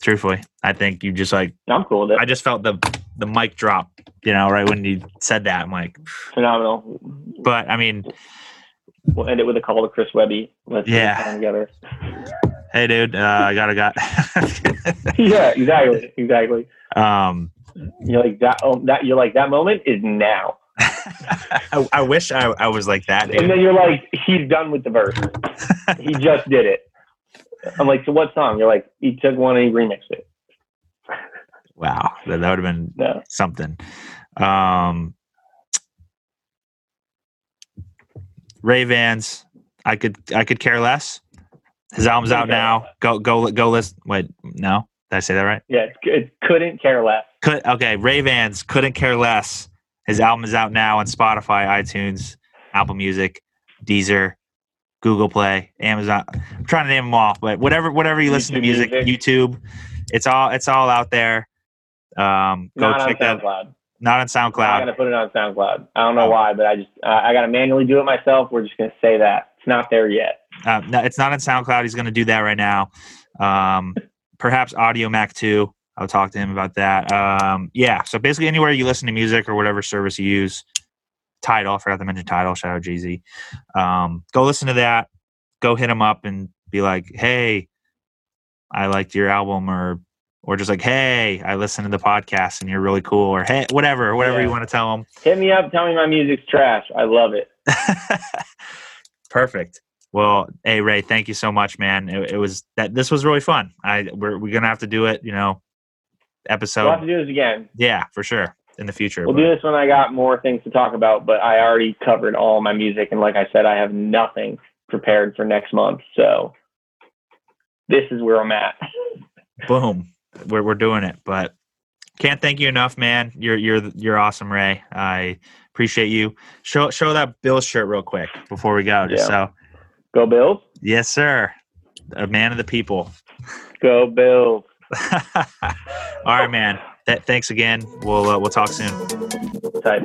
Truthfully, I think you just like I'm cool with it. I just felt the the mic drop. You know, right when you said that, I'm like, Phenomenal. but I mean, We'll end it with a call to Chris Webby. Let's get Yeah. together. hey, dude, uh, I gotta got. yeah, exactly, exactly. um, You're like that. Oh, that you're like that moment is now, I, I wish I, I was like that, and then you're like, he's done with the verse. he just did it. I'm like, so what song? You're like, he took one and he remixed it. wow, that, that would have been No, something. Um, Ray Vans, I could I could care less. His album's out now. Go go go listen. Wait, no, did I say that right? yeah, it, couldn't care less. Could okay. Ray Vans couldn't care less. His album is out now on Spotify, iTunes, Apple Music, Deezer, Google Play, Amazon. I'm trying to name them all, but whatever whatever you listen to music, Music. YouTube, it's all it's all out there. Um, go Not on check that. Not on SoundCloud. I'm gonna put it on SoundCloud. I don't know why, but I just uh, I gotta manually do it myself. We're just gonna say that it's not there yet. Uh, no, it's not on SoundCloud. He's going to do that right now. Um, perhaps Audiomack too. I'll talk to him about that. Um, yeah. So basically, anywhere you listen to music or whatever service you use, Tidal. I forgot to mention Tidal. Shout out Z. Um, go listen to that. Go hit him up and be like, "Hey, I liked your album," or or just like, "Hey, I listened to the podcast and you're really cool," or "Hey, whatever, whatever you want to tell him." Hit me up. Tell me my music's trash. I love it. Perfect. Well, hey Ray, thank you so much, man. It, it was that this was really fun. I we're we're gonna have to do it, you know, episode. we'll have to do this again. yeah, for sure in the future. We'll but- do this when I got more things to talk about, but I already covered all my music, and like I said, I have nothing prepared for next month. So this is where I'm at. boom, we're we're doing it. But can't thank you enough, man. You're you're you're awesome, Ray. I appreciate you. Show show that Bills shirt real quick before we go. Just Yeah. so Go Bills. yes, sir. A man of the people. Go Bills. All right, man. Th- thanks again. We'll uh, we'll talk soon. Type.